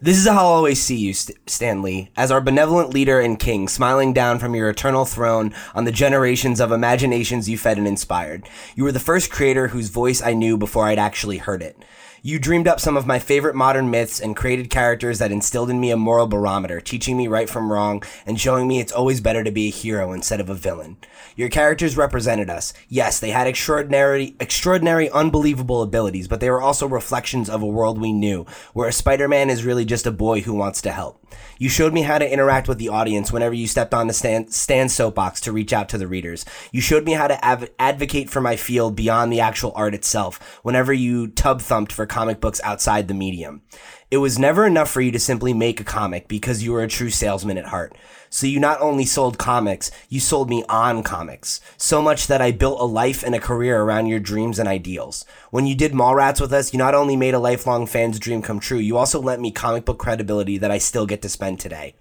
This is how I'll always see you, St- Stanley, as our benevolent leader and king, smiling down from your eternal throne on the generations of imaginations you fed and inspired. You were the first creator whose voice I knew before I'd actually heard it. You dreamed up some of my favorite modern myths and created characters that instilled in me a moral barometer, teaching me right from wrong and showing me it's always better to be a hero instead of a villain. Your characters represented us. Yes, they had extraordinary, extraordinary, unbelievable abilities, but they were also reflections of a world we knew, where a Spider-Man is really just a boy who wants to help. You showed me how to interact with the audience whenever you stepped on the stand, Stan's Soapbox to reach out to the readers. You showed me how to av- advocate for my field beyond the actual art itself whenever you tub thumped for comic books outside the medium. It was never enough for you to simply make a comic because you were a true salesman at heart. So you not only sold comics, you sold me on comics. So much that I built a life and a career around your dreams and ideals. When you did Mallrats with us, you not only made a lifelong fan's dream come true, you also lent me comic book credibility that I still get to spend today.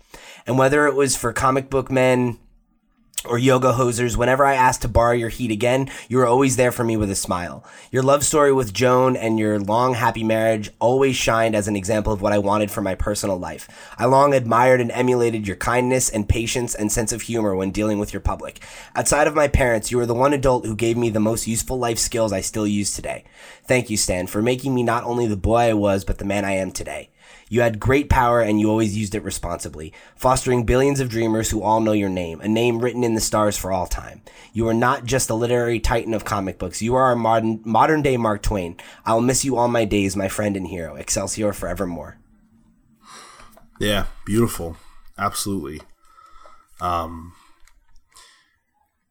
And whether it was for comic book men, or yoga hosers, whenever I asked to borrow your heat again, you were always there for me with a smile. Your love story with Joan and your long happy marriage always shined as an example of what I wanted for my personal life. I long admired and emulated your kindness and patience and sense of humor when dealing with your public. Outside of my parents, you were the one adult who gave me the most useful life skills I still use today. Thank you, Stan, for making me not only the boy I was, but the man I am today. You had great power and you always used it responsibly, fostering billions of dreamers who all know your name, a name written in the stars for all time. You are not just a literary titan of comic books. You are a modern, modern day Mark Twain. I will miss you all my days, my friend and hero. Excelsior forevermore. Yeah, beautiful. Absolutely. Um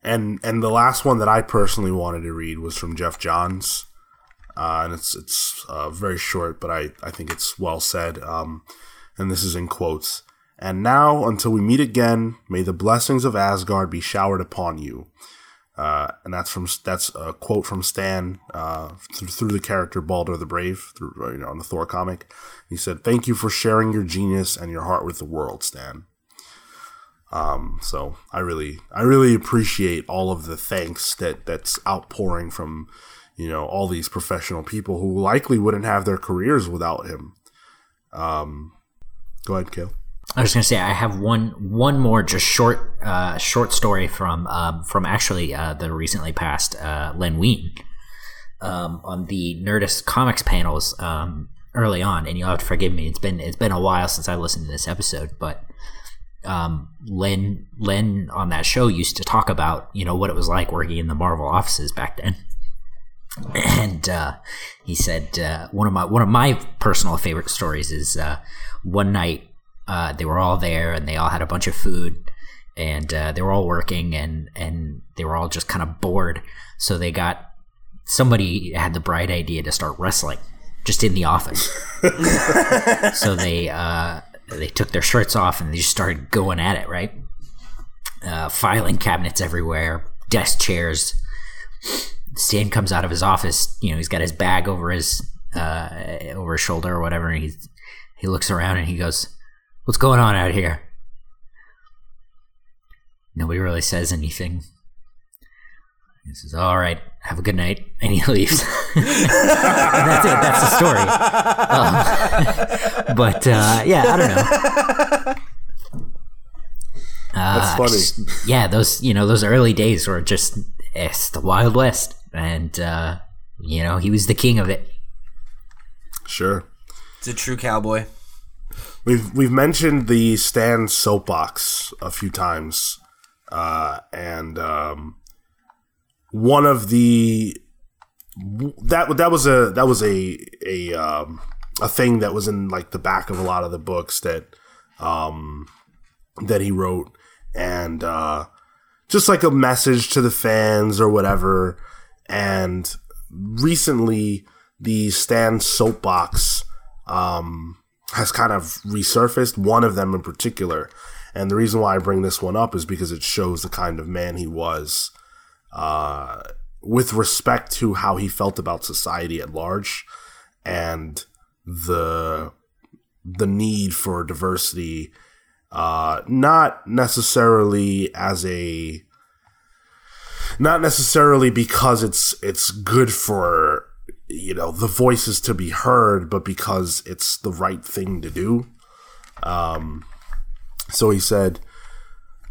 and and the last one that I personally wanted to read was from Geoff Johns. Uh, and it's it's uh, very short, but I, I think it's well said. Um, and this is in quotes. And now, until we meet again, may the blessings of Asgard be showered upon you. Uh, and that's from that's a quote from Stan uh, through, through the character Balder the Brave, through you know on the Thor comic. He said, "Thank you for sharing your genius and your heart with the world, Stan." Um, so I really, I really appreciate all of the thanks that that's outpouring from, you know, all these professional people who likely wouldn't have their careers without him. Um, go ahead, Cale. I was going to say I have one one more just short uh, short story from um, from actually uh, the recently passed uh, Len Wein um, on the Nerdist comics panels um, early on, and you'll have to forgive me. It's been it's been a while since I listened to this episode, but um, Len Len on that show used to talk about you know what it was like working in the Marvel offices back then, and uh, he said uh, one of my one of my personal favorite stories is uh, one night uh, they were all there and they all had a bunch of food and uh, they were all working and and they were all just kind of bored, so they got somebody had the bright idea to start wrestling just in the office. so they uh, they took their shirts off and they just started going at it, right? Uh, filing cabinets everywhere, desk chairs. Stan comes out of his office. You know, he's got his bag over his uh, over his shoulder or whatever. And he he looks around and he goes, "What's going on out here?" Nobody really says anything. He says, "All right, have a good night," and he leaves. and that's it. That's the story. Um, but uh, yeah, I don't know. Uh, That's funny. just- yeah, those you know those early days were just it's the Wild West, and uh, you know he was the king of it. Sure. It's a true cowboy. We've we've mentioned the Stan's Soapbox a few times, uh, and um, one of the that that was a that was a a um, a thing that was in like the back of a lot of the books that um, that he wrote, and uh, just like a message to the fans or whatever. And recently, the Stan's Soapbox um, has kind of resurfaced. One of them in particular, and the reason why I bring this one up is because it shows the kind of man he was uh, with respect to how he felt about society at large and the the need for diversity uh, not necessarily as a not necessarily because it's it's good for you know the voices to be heard but because it's the right thing to do um, so he said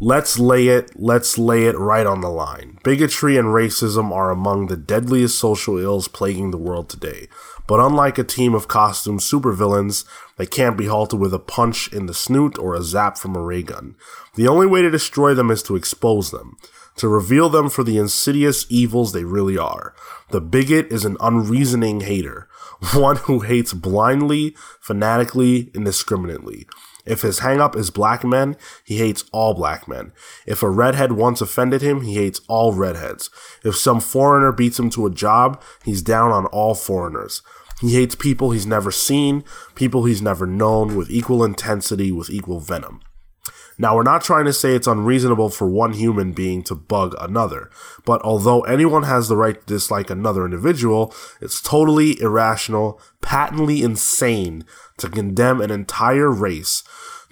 Let's lay it, let's lay it right on the line. Bigotry and racism are among the deadliest social ills plaguing the world today. But unlike a team of costume supervillains, they can't be halted with a punch in the snoot or a zap from a ray gun. The only way to destroy them is to expose them, to reveal them for the insidious evils they really are. The bigot is an unreasoning hater, one who hates blindly, fanatically, indiscriminately. If his hangup is black men, he hates all black men. If a redhead once offended him, he hates all redheads. If some foreigner beats him to a job, he's down on all foreigners. He hates people he's never seen, people he's never known, with equal intensity, with equal venom. Now, we're not trying to say it's unreasonable for one human being to bug another, but although anyone has the right to dislike another individual, it's totally irrational, patently insane to condemn an entire race,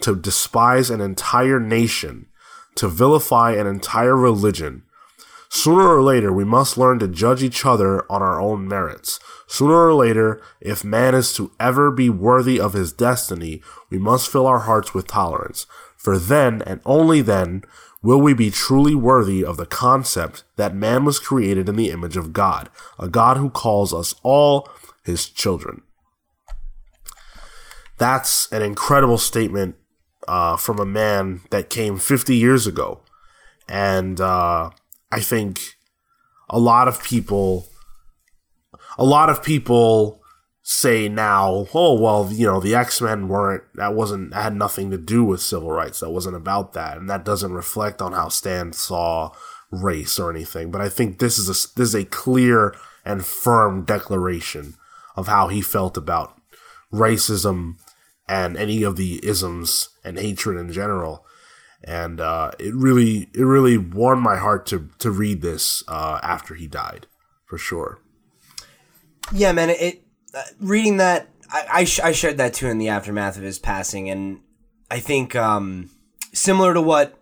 to despise an entire nation, to vilify an entire religion. Sooner or later, we must learn to judge each other on our own merits. Sooner or later, if man is to ever be worthy of his destiny, we must fill our hearts with tolerance. For then, and only then, will we be truly worthy of the concept that man was created in the image of God, a God who calls us all his children. That's an incredible statement uh, from a man that came 50 years ago. And uh, I think a lot of people, a lot of people say now, oh well, you know, the X Men weren't that wasn't that had nothing to do with civil rights. That wasn't about that, and that doesn't reflect on how Stan saw race or anything. But I think this is a this is a clear and firm declaration of how he felt about racism and any of the isms and hatred in general. and uh, it really it really warmed my heart to to read this uh, after he died, for sure. Yeah, man. It reading that I I, sh- I shared that too in the aftermath of his passing, and I think um, similar to what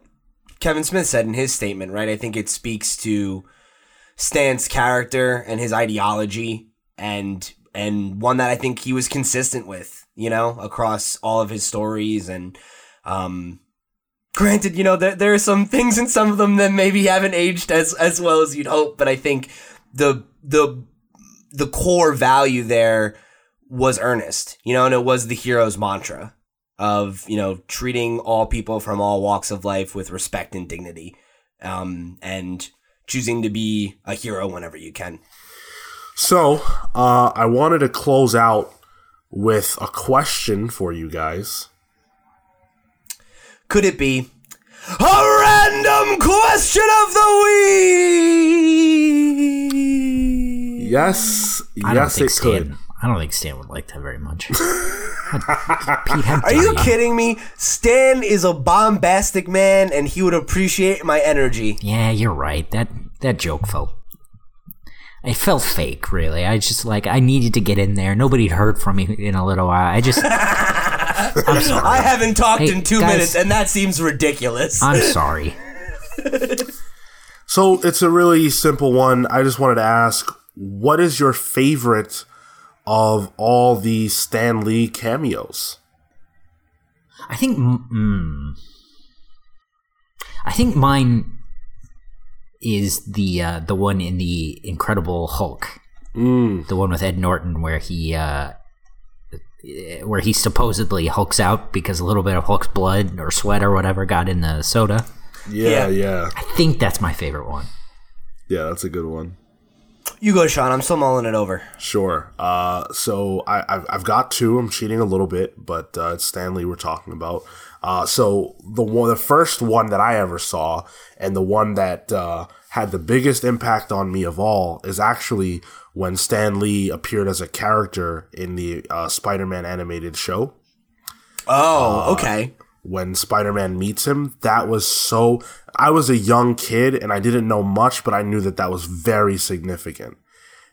Kevin Smith said in his statement, right? I think it speaks to Stan's character and his ideology, and and one that I think he was consistent with, you know, across all of his stories. And um, granted, you know, there there are some things in some of them that maybe haven't aged as as well as you'd hope, but I think the the the core value there was earnest, you know, and it was the hero's mantra of, you know, treating all people from all walks of life with respect and dignity. Um, and choosing to be a hero whenever you can. So, uh, I wanted to close out with a question for you guys. Could it be a random question of the week? Yes, I don't yes, think it Stan. could. I don't think Stan would like that very much. Are you kidding me? Stan is a bombastic man, and he would appreciate my energy. Yeah, you're right. That that joke felt. It felt fake, really. I just like I needed to get in there. Nobody'd heard from me in a little while. I just. I'm sorry. I haven't talked Hey, in two guys- minutes, and that seems ridiculous. I'm sorry. So it's a really simple one. I just wanted to ask, what is your favorite of all the Stan Lee cameos? I think. Mm, I think mine is the uh, the one in the Incredible Hulk, Mm, the one with Ed Norton, where he uh, where he supposedly hulks out because a little bit of Hulk's blood or sweat or whatever got in the soda. yeah, Yeah. yeah, I think that's my favorite one. yeah. That's a good one. You go, Sean. I'm still mulling it over. Sure. Uh, so I, I've, I've got two. I'm cheating a little bit, but uh, it's Stan Lee we're talking about. Uh, so the one, the first one that I ever saw, and the one that uh, had the biggest impact on me of all, is actually when Stan Lee appeared as a character in the uh, Spider-Man animated show. Oh, okay. When Spider-Man meets him, that was so. I was a young kid and I didn't know much, but I knew that that was very significant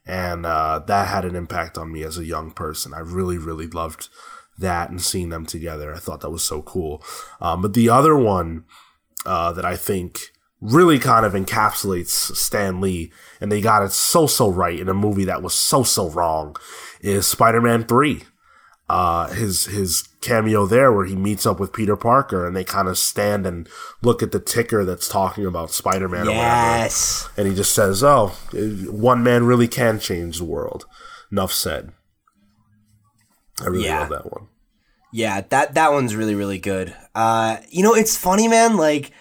and uh, that had an impact on me as a young person. I really, really loved that and seeing them together. I thought that was so cool. Um, but the other one uh, that I think really kind of encapsulates Stan Lee, and they got it so so right in a movie that was so so wrong, is Spider Man Three. Uh, his his cameo there where he meets up with Peter Parker and they kind of stand and look at the ticker that's talking about Spider Man Yes. and he just says, "Oh, one man really can change the world." Enough said. I really Yeah. love that one. Yeah, that that one's really really good. Uh, you know, it's funny, man. Like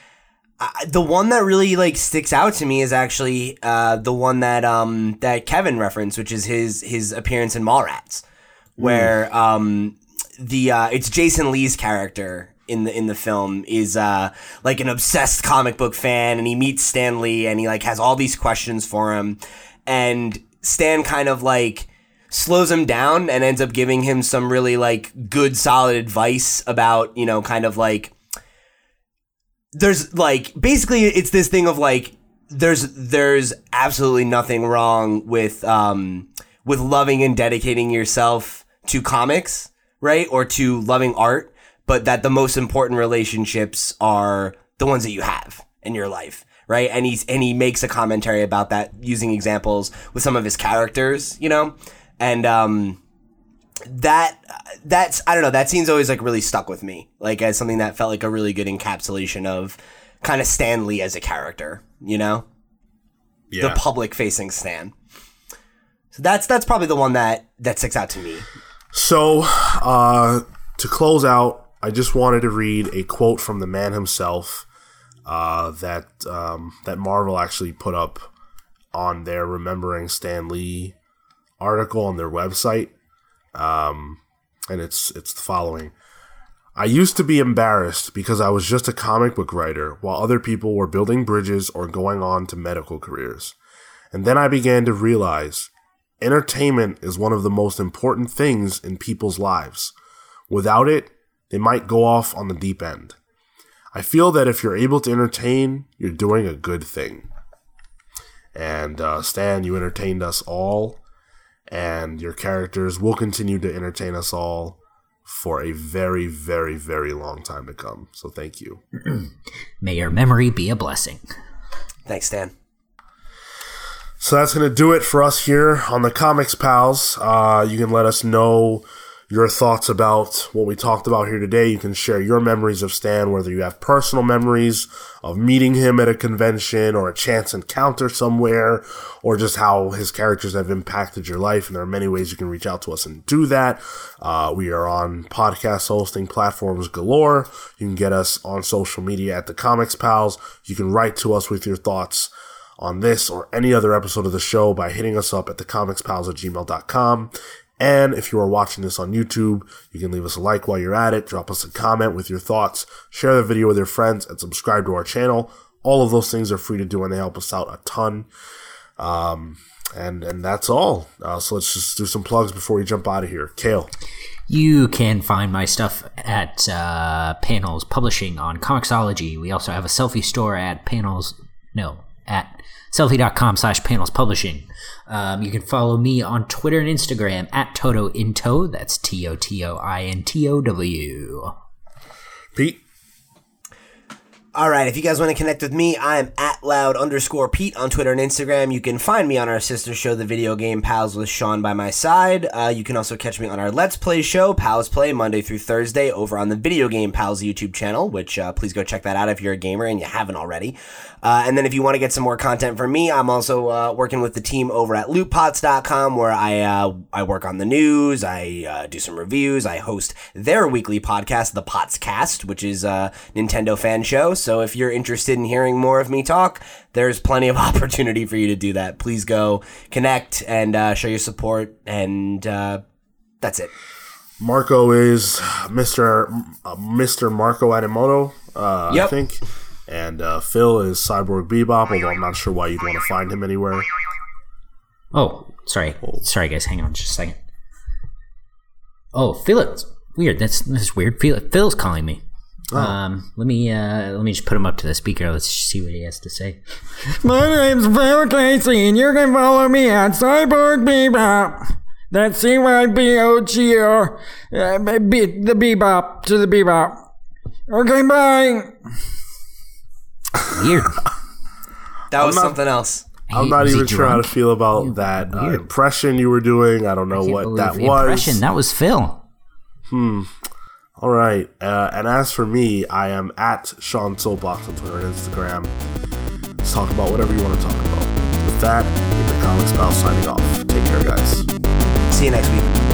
I, the one that really like sticks out to me is actually uh, the one that um that Kevin referenced, which is his his appearance in Mallrats, where um the uh, it's Jason Lee's character in the in the film is uh like an obsessed comic book fan, and he meets Stan Lee, and he like has all these questions for him, and Stan kind of like slows him down and ends up giving him some really like good solid advice about you know kind of like there's like basically it's this thing of like there's there's absolutely nothing wrong with um with loving and dedicating yourself to comics right or to loving art but that the most important relationships are the ones that you have in your life right? And he's and he makes a commentary about that using examples with some of his characters you know? And um that that's I don't know that scene's always like really stuck with me like as something that felt like a really good encapsulation of kind of Stan Lee as a character you know? Yeah. the public facing Stan. So that's that's probably the one that that sticks out to me so, uh, to close out, I just wanted to read a quote from the man himself uh, that um, that Marvel actually put up on their remembering Stan Lee article on their website, um, and it's it's the following. I used to be embarrassed because I was just a comic book writer while other people were building bridges or going on to medical careers. And then I began to realize entertainment is one of the most important things in people's lives. Without it, they might go off on the deep end. I feel that if you're able to entertain, you're doing a good thing. And uh, Stan, you entertained us all, and your characters will continue to entertain us all for a very, very, very long time to come. So thank you. May your memory be a blessing. Thanks, Stan. So that's going to do it for us here on the Comics Pals. Uh, you can let us know your thoughts about what we talked about here today. You can share your memories of Stan, whether you have personal memories of meeting him at a convention or a chance encounter somewhere, or just how his characters have impacted your life. And there are many ways you can reach out to us and do that. Uh, we are on podcast hosting platforms galore. You can get us on social media at the Comics Pals. You can write to us with your thoughts on this or any other episode of the show by hitting us up at thecomicspals at gmail.com. And if you are watching this on YouTube, you can leave us a like while you're at it, drop us a comment with your thoughts, share the video with your friends, and subscribe to our channel. All of those things are free to do and they help us out a ton. Um, and and that's all. Uh, so let's just do some plugs before we jump out of here. Cale. You can find my stuff at uh, Panels Publishing on Comixology. We also have a Sellfy store at Panels, no, at sellfy.com slash panels publishing. Um, you can follow me on Twitter and Instagram at Toto Into. That's T O T O I N T O W. Pete. All right, if you guys want to connect with me, I am at loud underscore Pete on Twitter and Instagram. You can find me on our sister show, The Video Game Pals, with Sean by my side. Uh, you can also catch me on our Let's Play show, Pals Play, Monday through Thursday, over on the Video Game Pals YouTube channel, which uh, please go check that out if you're a gamer and you haven't already. Uh, and then if you want to get some more content from me, I'm also uh, working with the team over at lootpots.com where I uh, I work on the news, I uh, do some reviews, I host their weekly podcast, The Pots Cast, which is a Nintendo fan show. So if you're interested in hearing more of me talk, there's plenty of opportunity for you to do that. Please go connect and uh, show your support, and uh, that's it. Marco is Mr. Uh, Mr. Marco Animoto, uh, I think. And uh, Phil is Cyborg Bebop, although I'm not sure why you'd want to find him anywhere. Oh, sorry. Sorry, guys. Hang on just a second. Oh, Phil's weird. That's that's weird. Phil, Phil's calling me. Um, let me uh, let me just put him up to the speaker. Let's see what he has to say. My name's Phil Casey, and you can follow me at Cyborg Bebop. That's C Y B O G O, uh, be- the Bebop to the Bebop. Okay, bye. Weird. That was not- something else. I'm not was even sure how to feel about that uh, impression you were doing. I don't know Can't what that was. Impression. That was Phil. All right. Uh, and as for me, I am at Sean Soapbox on Twitter and Instagram. Let's talk about whatever you want to talk about. With that, Comics Pal signing off. Take care, guys. See you next week.